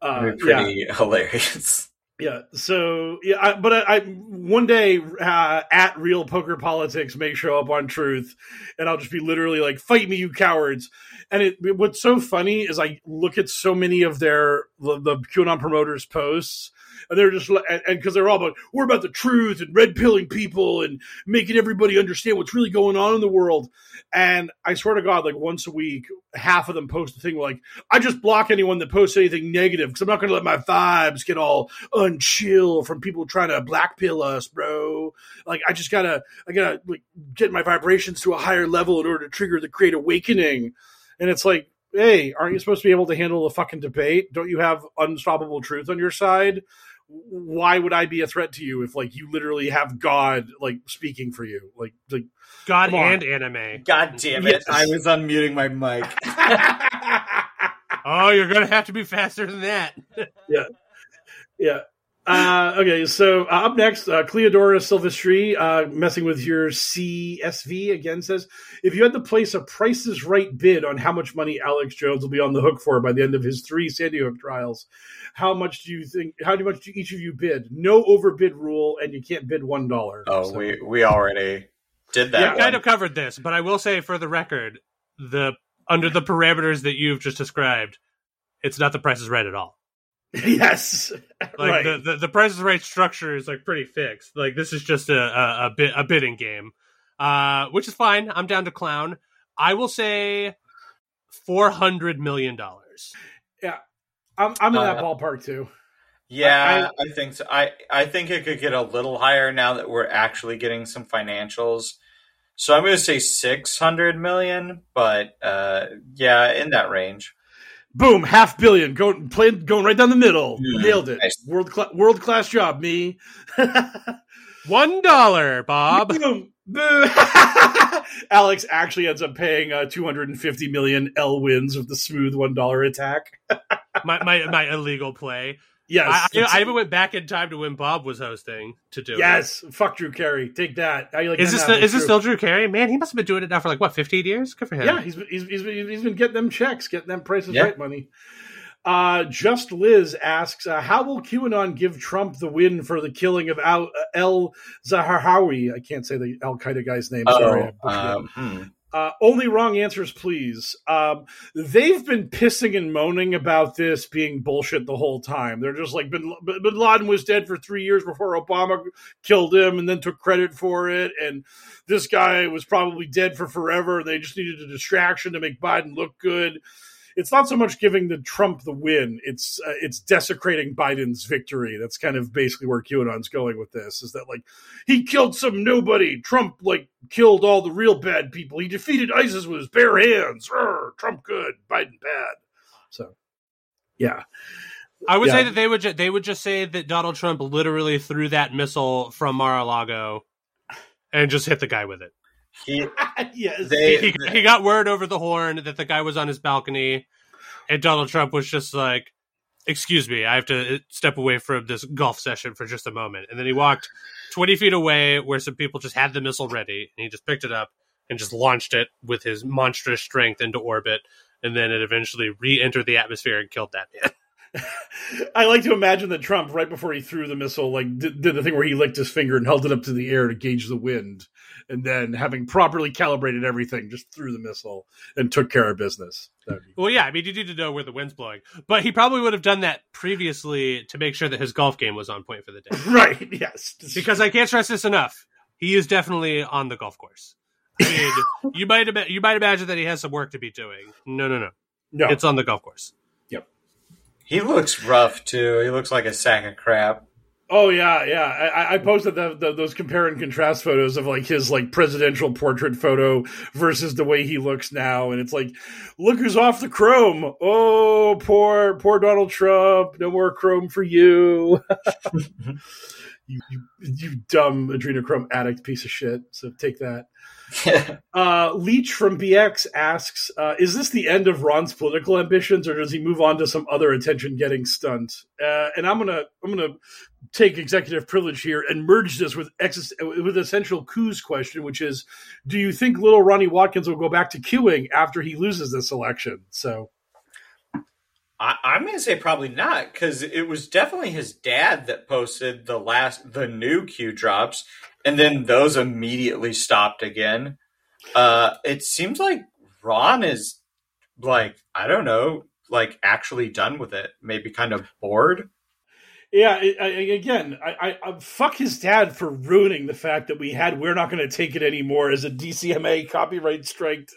Uh, That'd yeah, pretty hilarious. yeah. So yeah, I, but I, I one day uh, at Real Poker Politics may show up on Truth, and I'll just be literally like, "Fight me, you cowards!" And it, what's so funny is I look at so many of their the, the QAnon promoters posts, and they're just and because they're all about we're about the truth and red pilling people and making everybody understand what's really going on in the world. And I swear to God, like once a week, half of them post a thing like, "I just block anyone that posts anything negative because I'm not going to let my vibes get all unchill from people trying to blackpill us, bro. Like I just gotta, I gotta like get my vibrations to a higher level in order to trigger the great awakening." And it's like, hey, aren't you supposed to be able to handle a fucking debate? Don't you have unstoppable truth on your side? Why would I be a threat to you if like you literally have God like speaking for you? Like like God and anime. God damn it! Yes. I was unmuting my mic. Oh, you're gonna have to be faster than that. Yeah. Yeah. Uh, okay, so uh, up next, uh, Cleodora Silvestri, uh, messing with your CSV again, says if you had to place a Price is Right bid on how much money Alex Jones will be on the hook for by the end of his three Sandy Hook trials, how much do you think? How much do each of you bid? No overbid rule, and you can't bid one dollar. Oh, we we already did that. Yeah, kind of covered this, but I will say for the record, the under the parameters that you've just described, it's not the price is right at all. yes, Like right. the, the the price is right structure is like pretty fixed. Like this is just a a, a bit a bidding game, uh, which is fine. I'm down to clown. I will say four hundred million dollars. I'm, I'm in that Uh, ballpark too. Yeah, I, think so. I I think it could get a little higher now that we're actually getting some financials. So I'm going to say 600 million, but uh, yeah, in that range. Boom, half billion, going playing, going right down the middle. Yeah, Nailed it. nice. World cla- world class job, me. One dollar, Bob. Boom. Boo. Alex actually ends up paying uh, 250 million L wins with the smooth one dollar attack. my, my my illegal play. Yes, I, I, I even went back in time to when Bob was hosting to do it. yes. Fuck Drew Carey. Take that. How you like Is that this the, is this still Drew Carey? Man, he must have been doing it now for like what, fifteen years? Good for him. Yeah, he's been, he's, he's, been, he's been getting them checks, getting them prices Yeah. right money. Uh, Just Liz asks, uh, how will QAnon give Trump the win for the killing of Al, El Zaharwi? I can't say the Al Qaeda guy's name. Sorry. I Oh, butchered it. um, hmm. Uh, only wrong answers, please. Um, they've been pissing and moaning about this being bullshit the whole time. They're just like, Bin, Bin Laden was dead for three years before Obama killed him and then took credit for it. And this guy was probably dead for forever. They just needed a distraction to make Biden look good. It's not so much giving the Trump the win; it's uh, it's desecrating Biden's victory. That's kind of basically where QAnon's going with this. Is that like he killed some nobody? Trump like killed all the real bad people. He defeated ISIS with his bare hands. Urgh, Trump good, Biden bad. So, yeah, I would Yeah. say that they would ju- they would just say that Donald Trump literally threw that missile from Mar-a-Lago and just hit the guy with it. He, yes, they, He, he got word over the horn that the guy was on his balcony, and Donald Trump was just like, "Excuse me, I have to uh, step away from this golf session for just a moment." And then he walked twenty feet away, where some people just had the missile ready, and he just picked it up and just launched it with his monstrous strength into orbit, and then it eventually re-entered the atmosphere and killed that man. I like to imagine that Trump, right before he threw the missile, like did, did the thing where he licked his finger and held it up to the air to gauge the wind, and then having properly calibrated everything, just threw the missile and took care of business. Be- Well, yeah, I mean, you need to know where the wind's blowing, but he probably would have done that previously to make sure that his golf game was on point for the day. right? Yes, Because I can't stress this enough, he is definitely on the golf course. I mean, you might ima- you might imagine that he has some work to be doing. No, no, no, no, it's on the golf course. Yep. He looks rough too. He looks like a sack of crap. Oh yeah, yeah. I, I posted the, the, those compare and contrast photos of like his like presidential portrait photo versus the way he looks now, and it's like, look who's off the chrome. Oh, poor poor Donald Trump. No more chrome for you. you, you you dumb adrenochrome addict piece of shit. So take that. Uh, Leech from BX asks, uh, "Is this the end of Ron's political ambitions, or does he move on to some other attention-getting stunt?" Uh, and I'm gonna I'm gonna take executive privilege here and merge this with ex- with essential coups question, which is, do you think little Ronnie Watkins will go back to queuing after he loses this election? So, I, I'm going to say probably not because it was definitely his dad that posted the last the new Q drops, and then those immediately stopped again. Uh, it seems like Ron is like I don't know, like actually done with it. Maybe kind of bored. yeah, I, I, again, I, I, fuck his dad for ruining the fact that we had "We're not going to take it anymore" as a DCMA copyright strike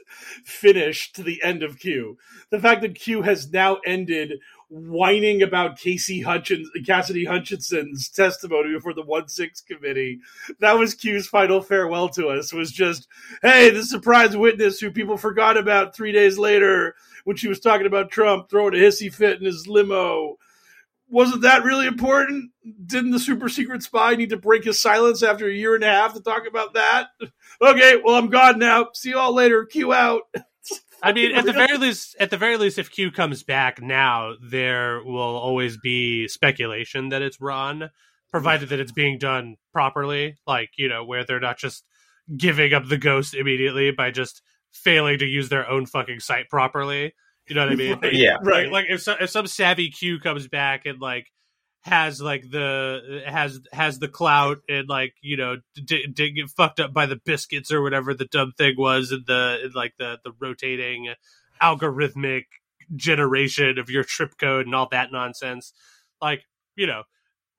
finish to the end of Q. The fact that Q has now ended whining about Casey Hutchins, Cassidy Hutchinson's testimony before the one six committee. That was Q's final farewell to us. Was just, hey, the surprise witness who people forgot about three days later when she was talking about Trump throwing a hissy fit in his limo. Wasn't that really important? Didn't the super secret spy need to break his silence after a year and a half to talk about that? Okay, well I'm gone now. See you all later. Q out. I mean, at the very least, at the very least, if Q comes back now, there will always be speculation that it's Ron, provided that it's being done properly. Like you know, where they're not just giving up the ghost immediately by just failing to use their own fucking site properly. You know what I mean? Yeah. right. Like, like if, so, if some savvy Q comes back and like has like the has has the clout and like you know didn't get fucked up by the biscuits or whatever the dumb thing was and the like the the rotating algorithmic generation of your trip code and all that nonsense. Like you know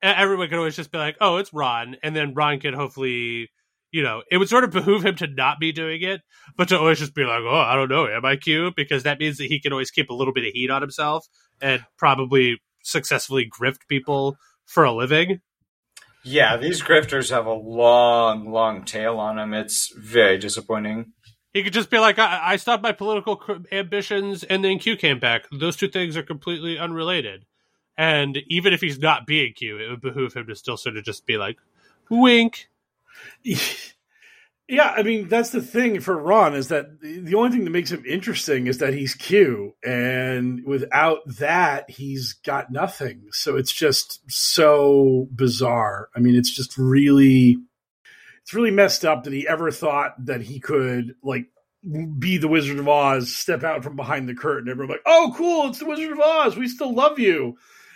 everyone can always just be like oh it's ron and then ron can hopefully you know it would sort of behoove him to not be doing it but to always just be like oh i don't know am i q because that means that he can always keep a little bit of heat on himself and probably successfully grift people for a living Yeah, these grifters have a long, long tail on them. It's very disappointing. He could just be like, I, I stopped my political ambitions and then Q came back. Those two things are completely unrelated. And even if he's not being Q, it would behoove him to still sort of just be like, wink. Yeah, I mean that's the thing for Ron is that the only thing that makes him interesting is that he's Q, and without that, he's got nothing. So it's just so bizarre. I mean, it's just really, it's really messed up that he ever thought that he could like be the Wizard of Oz, step out from behind the curtain. and Everyone like, oh, cool, it's the Wizard of Oz. We still love you.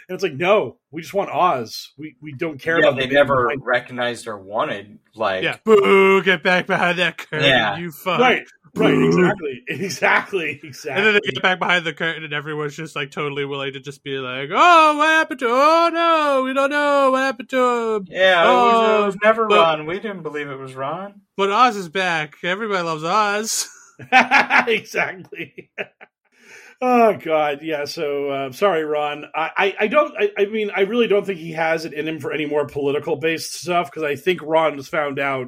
And it's like, no, we just want Oz. We we don't care Yeah, about they the never behind- recognized or wanted like Yeah, boo! Get back behind that curtain, Yeah. you fuck. Right, right, Boo. exactly, exactly, exactly. And then they get back behind the curtain, and everyone's just like totally willing to just be like, "Oh, what happened to? Oh no, we don't know what happened to him." Yeah, it was, Oh, it was never but- Ron. We didn't believe it was Ron. But Oz is back. Everybody loves Oz. exactly. Oh God, yeah. So uh, sorry, Ron. I, I, I don't. I, I mean, I really don't think he has it in him for any more political based stuff because I think Ron has found out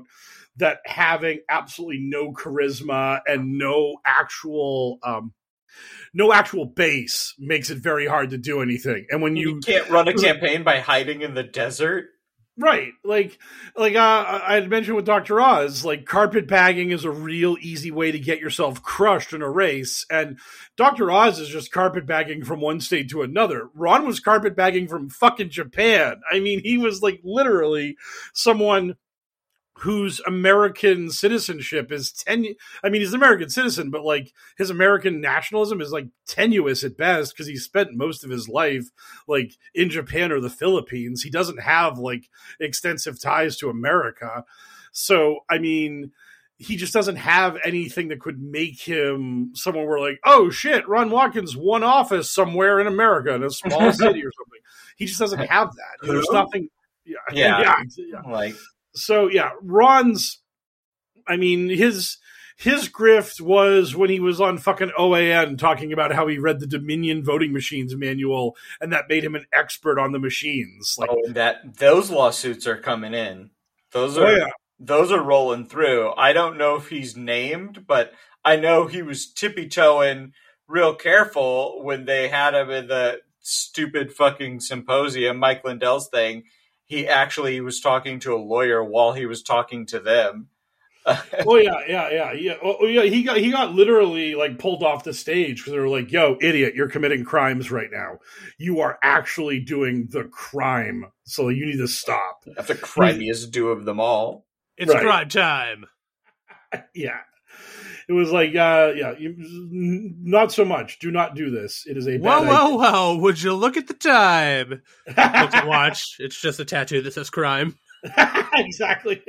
that having absolutely no charisma and no actual. Um, no actual base makes it very hard to do anything. And when You you can't run a campaign by hiding in the desert. Right. Like like uh, I had mentioned with Dr. Oz, like carpet bagging is a real easy way to get yourself crushed in a race. And Dr. Oz is just carpet bagging from one state to another. Ron was carpet bagging from fucking Japan. I mean, he was like literally someone whose American citizenship is ten I mean, he's an American citizen, but like his American nationalism is like tenuous at best because he spent most of his life like in Japan or the Philippines. He doesn't have like extensive ties to America. So, I mean, he just doesn't have anything that could make him someone where like, oh shit, Ron Watkins one office somewhere in America in a small city or something. He just doesn't have that. There's nothing. Yeah, Yeah. yeah, yeah. Like So yeah, Ron's. I mean his his grift was when he was on fucking OAN talking about how he read the Dominion voting machines manual and that made him an expert on the machines. Like, oh, that those lawsuits are coming in. Those oh are yeah, those are rolling through. I don't know if he's named, but I know he was tippy toeing real careful when they had him in the stupid fucking symposium, Mike Lindell's thing. He actually was talking to a lawyer while he was talking to them. oh yeah, yeah, yeah, yeah. Oh, oh, yeah. He got he got literally like pulled off the stage because they were like, "Yo, idiot, you're committing crimes right now. You are actually doing the crime, so you need to stop." That's the crimiest do of them all. It's Right. crime time. yeah it was like uh yeah you, not so much do not do this it is a Whoa, bad whoa, whoa! Would you look at the time? Look at watch. It's just a tattoo that says crime. exactly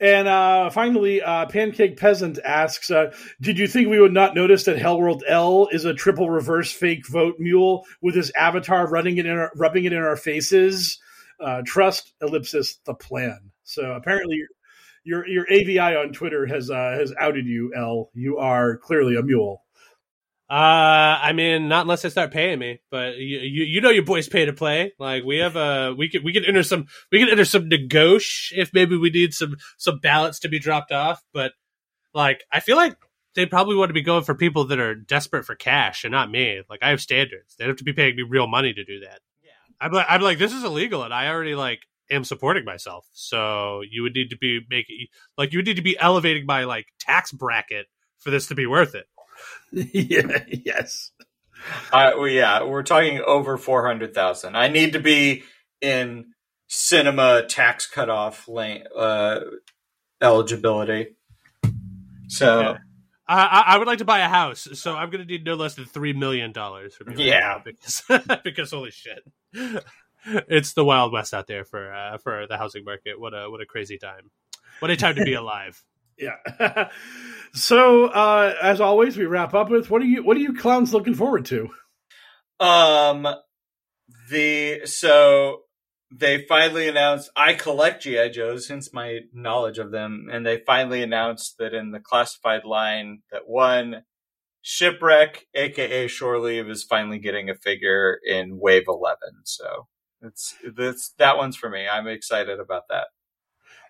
and uh finally uh pancake peasant asks uh did you think we would not notice that hellworld l is a triple reverse fake vote mule with his avatar running it in our, rubbing it in our faces uh trust ellipsis the plan so apparently your your avi on twitter has uh has outed you l you are clearly a mule Uh, I mean, not unless they start paying me. But you, you, you know, your boys pay to play. Like we have a, we could, we could enter some, we could enter some negotiation if maybe we need some, some ballots to be dropped off. But like, I feel like they probably want to be going for people that are desperate for cash and not me. Like I have standards. They'd have to be paying me real money to do that. Yeah. I'm like, I'm like, this is illegal, and I already like am supporting myself. So you would need to be making, like, you would need to be elevating my like tax bracket for this to be worth it. yeah yes Uh, well, yeah, we're talking over four hundred thousand. I need to be in cinema tax cutoff lane uh, eligibility. So Yeah. I, I I would like to buy a house, so I'm going to need no less than three million dollars. Yeah. because because holy shit, it's the wild west out there for uh, for the housing market. What a what a crazy time! What a time to be alive. Yeah. so uh, as always, we wrap up with what are you what are you clowns looking forward to? Um, the so they finally announced. I collect GI Joes, hence my knowledge of them, and they finally announced that in the classified line that one shipwreck, aka Shore Leave, is finally getting a figure in Wave Eleven. So it's that's that one's for me. I'm excited about that.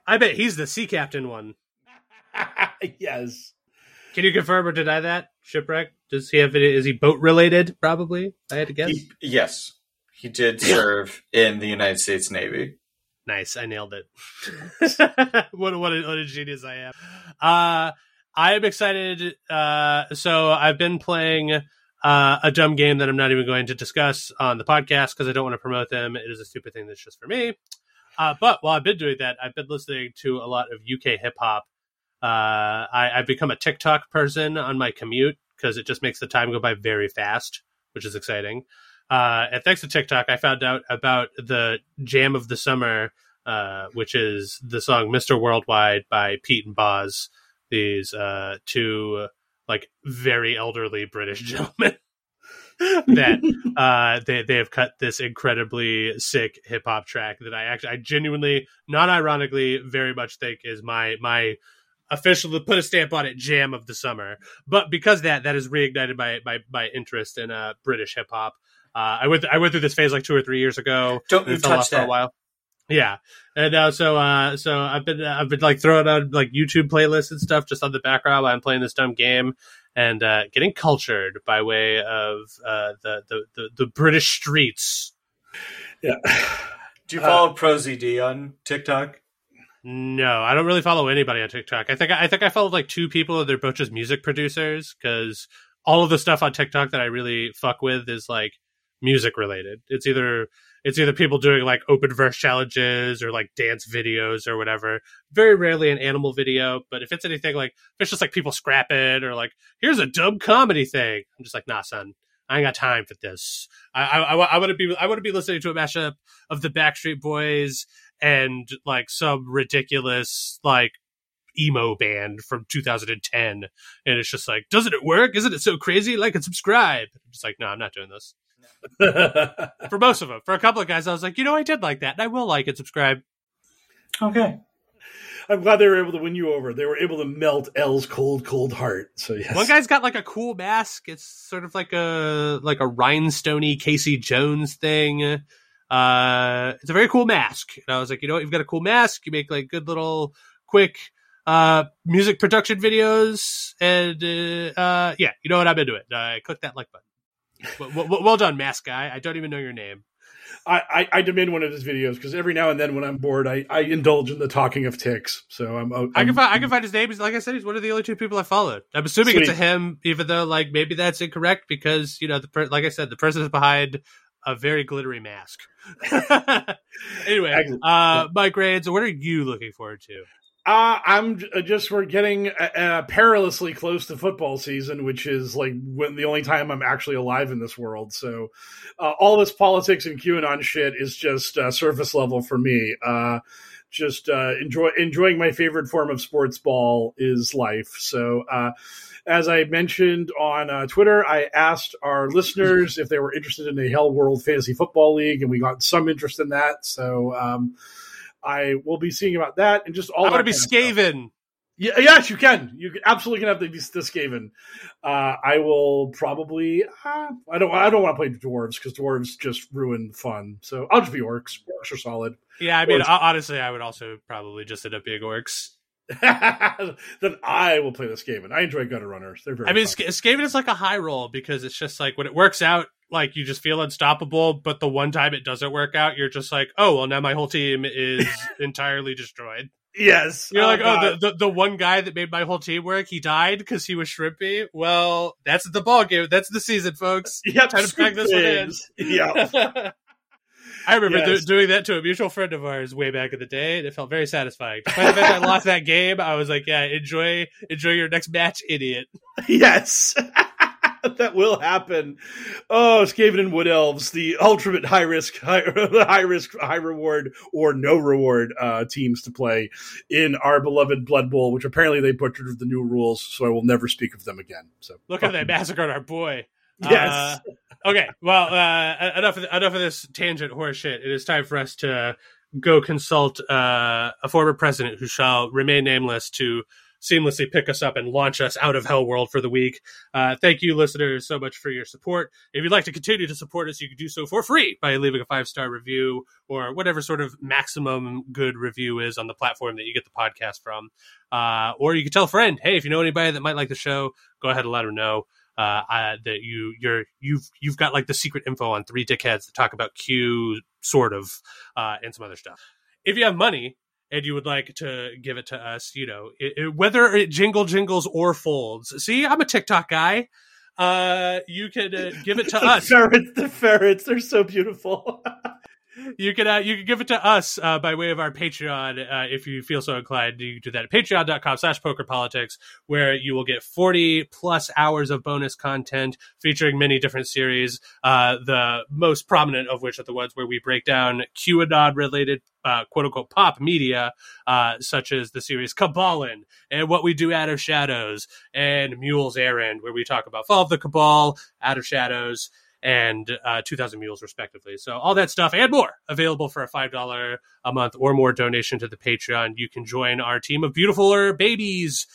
I bet he's the sea captain one. yes. Can you confirm or deny that shipwreck? Does he have? Is he boat related? Probably. I had to guess. He, yes, he did serve in the United States Navy. Nice, I nailed it. what what a, what a genius I am. Uh, I am excited. Uh, so I've been playing uh, a dumb game that I'm not even going to discuss on the podcast because I don't want to promote them. It is a stupid thing that's just for me. Uh, but while I've been doing that, I've been listening to a lot of UK hip hop. Uh, I, I've become a TikTok person on my commute because it just makes the time go by very fast, which is exciting. Uh, and thanks to TikTok, I found out about the jam of the summer, uh, which is the song "Mr. Worldwide" by Pete and Bas. These uh, two like very elderly British gentleman that uh, they they have cut this incredibly sick hip hop track that I actually I genuinely, not ironically, very much think is my my official to put a stamp on it jam of the summer. But because that that is reignited my my, my interest in uh, British hip hop. Uh, I went I went through this phase like two or three years ago. Don't you It fell off touch for a that. while. Yeah, and uh, so uh, so I've been I've been like throwing on like YouTube playlists and stuff just on the background while I'm playing this dumb game and uh, getting cultured by way of uh, the, the the the British streets. Yeah. Do you follow ProZD on TikTok? No, I don't really follow anybody on TikTok. I think I think I followed like two people. and They're both just music producers because all of the stuff on TikTok that I really fuck with is like music related. It's either it's either people doing like open verse challenges or like dance videos or whatever. Very rarely an animal video, but if it's anything like if it's just like people scrapping or like here's a dumb comedy thing, I'm just like nah, son. I ain't got time for this. I I, I, I want to be I want to be listening to a mashup of the Backstreet Boys and like some ridiculous like emo band from 2010 and it's just like doesn't it work isn't it so crazy like and subscribe I'm just like no i'm not doing this for most of them for a couple of guys i was like you know i did like that and i will like and subscribe. Okay. I'm glad they were able to win you over. They were able to melt L's cold, cold heart. So yes, one guy's got like a cool mask. It's sort of like a like a rhinestoney casey jones thing. Uh it's a very cool mask. And i was like you know what? You've got a cool mask. You make like good little quick uh music production videos. And uh, uh yeah you know what? I'm into it. I click that like button well, well, well done mask guy i don't even know your name I, I, I demand one of his videos because every now and then when I'm bored, I, I indulge in the talking of ticks. So I'm, I'm I can find I can find his name. He's like I said, he's one of the only two people I followed. I'm assuming it's a him, even though like maybe that's incorrect because you know the per- like I said, the person is behind a very glittery mask. anyway, Excellent. uh, Mike Rains. What are you looking forward to? Uh, I'm uh, just we're getting uh, uh, perilously close to football season, which is like when the only time I'm actually alive in this world. So, uh, all this politics and QAnon shit is just uh, surface level for me. Just enjoy enjoying my favorite form of sports ball is life. So, as I mentioned on Twitter, I asked our listeners if they were interested in a Hell World Fantasy Football League, and we got some interest in that. So. Um, I will be seeing about that and just all. I'm gonna be kind. Skaven. Yeah, yes, you can. You absolutely can have the the Skaven. Uh, I will probably. Uh, I don't. I don't want to play dwarves because dwarves just ruin fun. So I'll just be orcs. Orcs are solid. Yeah, I mean, Or- ho- honestly, I would also probably just end up being orcs. then I will play the Skaven. I enjoy gutter runners. They're very. I mean, fun. Sk- Skaven is like a high roll because it's just like when it works out, like you just feel unstoppable. But the one time it doesn't work out, you're just like, oh well, now my whole team is entirely destroyed. yes, You're like, oh, oh the, the the one guy that made my whole team work, he died because he was shrimpy. Well, that's the ball game. That's the season, folks. Yep, time to pack this one in. Yeah. I remember do- doing that to a mutual friend of ours way back in the day, and it felt very satisfying. Despite the fact I lost that game, I was like, "Yeah, enjoy, enjoy your next match, idiot." yes. that will happen. Oh, Skaven and Wood Elves, the ultimate high risk, high, high risk, high reward, or no reward uh, teams to play in our beloved Blood Bowl, which apparently they butchered the new rules, so I will never speak of them again. So Look how they massacred our boy. Yes. Uh, okay. Well, uh, enough of enough of this tangent horseshit. It is time for us to go consult uh, a former president who shall remain nameless to seamlessly pick us up and launch us out of hell world for the week. Uh, thank you, listeners, so much for your support. If you'd like to continue to support us, you can do so for free by leaving a five star review or whatever sort of maximum good review is on the platform that you get the podcast from. Uh, or you can tell a friend, hey, if you know anybody that might like the show, go ahead and let them know uh, I, that you you're you've you've got like the secret info on three dickheads that talk about Q, sort of, uh, and some other stuff. if you have money and you would like to give it to us, you know, it, it, whether it jingle jingles or folds. See, I'm a TikTok guy. Uh, you can uh, give it to us. Ferrets, the ferrets, they're so beautiful. you can uh, you can give it to us uh, by way of our Patreon uh, if you feel so inclined. You can do that at patreon.com slash poker politics, where you will get 40 plus hours of bonus content featuring many different series. Uh, the most prominent of which are the ones where we break down QAnon related uh, quote unquote pop media, uh, such as the series Cabalin and What We Do Out of Shadows and Mule's Errand, where we talk about Fall of the Cabal, Out of Shadows, and uh, 2000 mules respectively. So all that stuff and more available for a $5 a month or more donation to the patreon. You can join our team of beautifuler babies.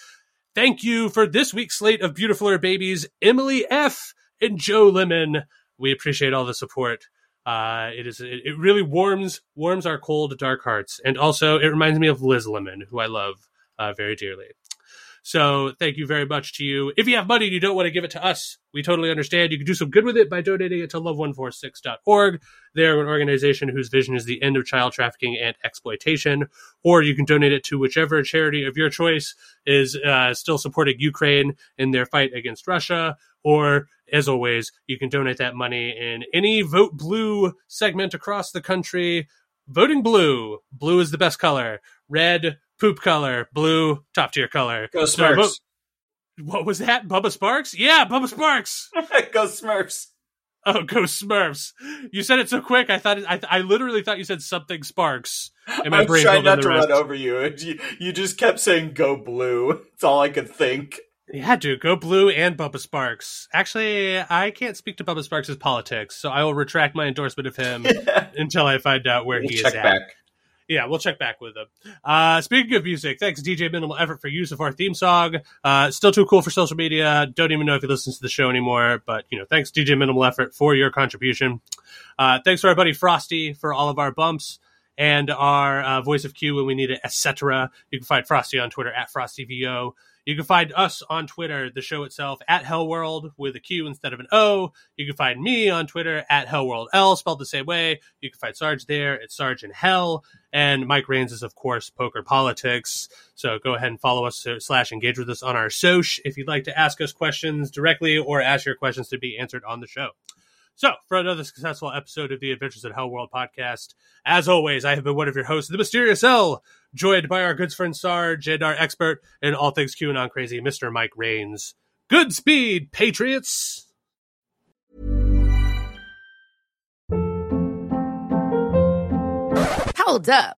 Thank you for this week's slate of beautifuler babies emily f and joe lemon. We appreciate all the support. Uh, it is it, it really warms warms our cold dark hearts. And also it reminds me of liz lemon who i love uh, very dearly so thank you very much to you. If you have money and you don't want to give it to us, we totally understand. You can do some good with it by donating it to love146.org. They're an organization whose vision is the end of child trafficking and exploitation. Or you can donate it to whichever charity of your choice is uh, still supporting Ukraine in their fight against Russia. Or, as always, you can donate that money in any Vote Blue segment across the country. Voting blue. Blue is the best color. Red, poop color, blue, top tier color. Go Smurfs. What was that? Bubba Sparks? Yeah, Bubba Sparks. Go Smurfs. Oh, go Smurfs! You said it so quick. I thought it, I, I literally thought you said something Sparks. And my I brain tried not to rest. run over you. you. You just kept saying "Go Blue." It's all I could think. Yeah, dude, go blue and Bubba Sparks. Actually, I can't speak to Bubba Sparks' politics, so I will retract my endorsement of him until I find out where we'll he is at. Back. Yeah, we'll check back with them. Uh, speaking of music, thanks DJ Minimal Effort for use of our theme song. Uh, still too cool for social media. Don't even know if he listens to the show anymore, but you know, thanks DJ Minimal Effort for your contribution. Uh, thanks to our buddy Frosty for all of our bumps and our uh, voice of Q when we need it, etc. You can find Frosty on Twitter at FrostyVO. You can find us on Twitter, the show itself, at Hellworld with a Q instead of an O. You can find me on Twitter at HellworldL, spelled the same way. You can find Sarge there at Sarge in Hell. And Mike Rains is, of course, Poker Politics. So go ahead and follow us uh, slash engage with us on our Soch if you'd like to ask us questions directly or ask your questions to be answered on the show. So, for another successful episode of the Adventures at Hell World podcast, as always, I have been one of your hosts, the Mysterious L, joined by our good friend Sarge and our expert in all things QAnon crazy, Mr. Mike Rains. Good speed, Patriots! Hold up.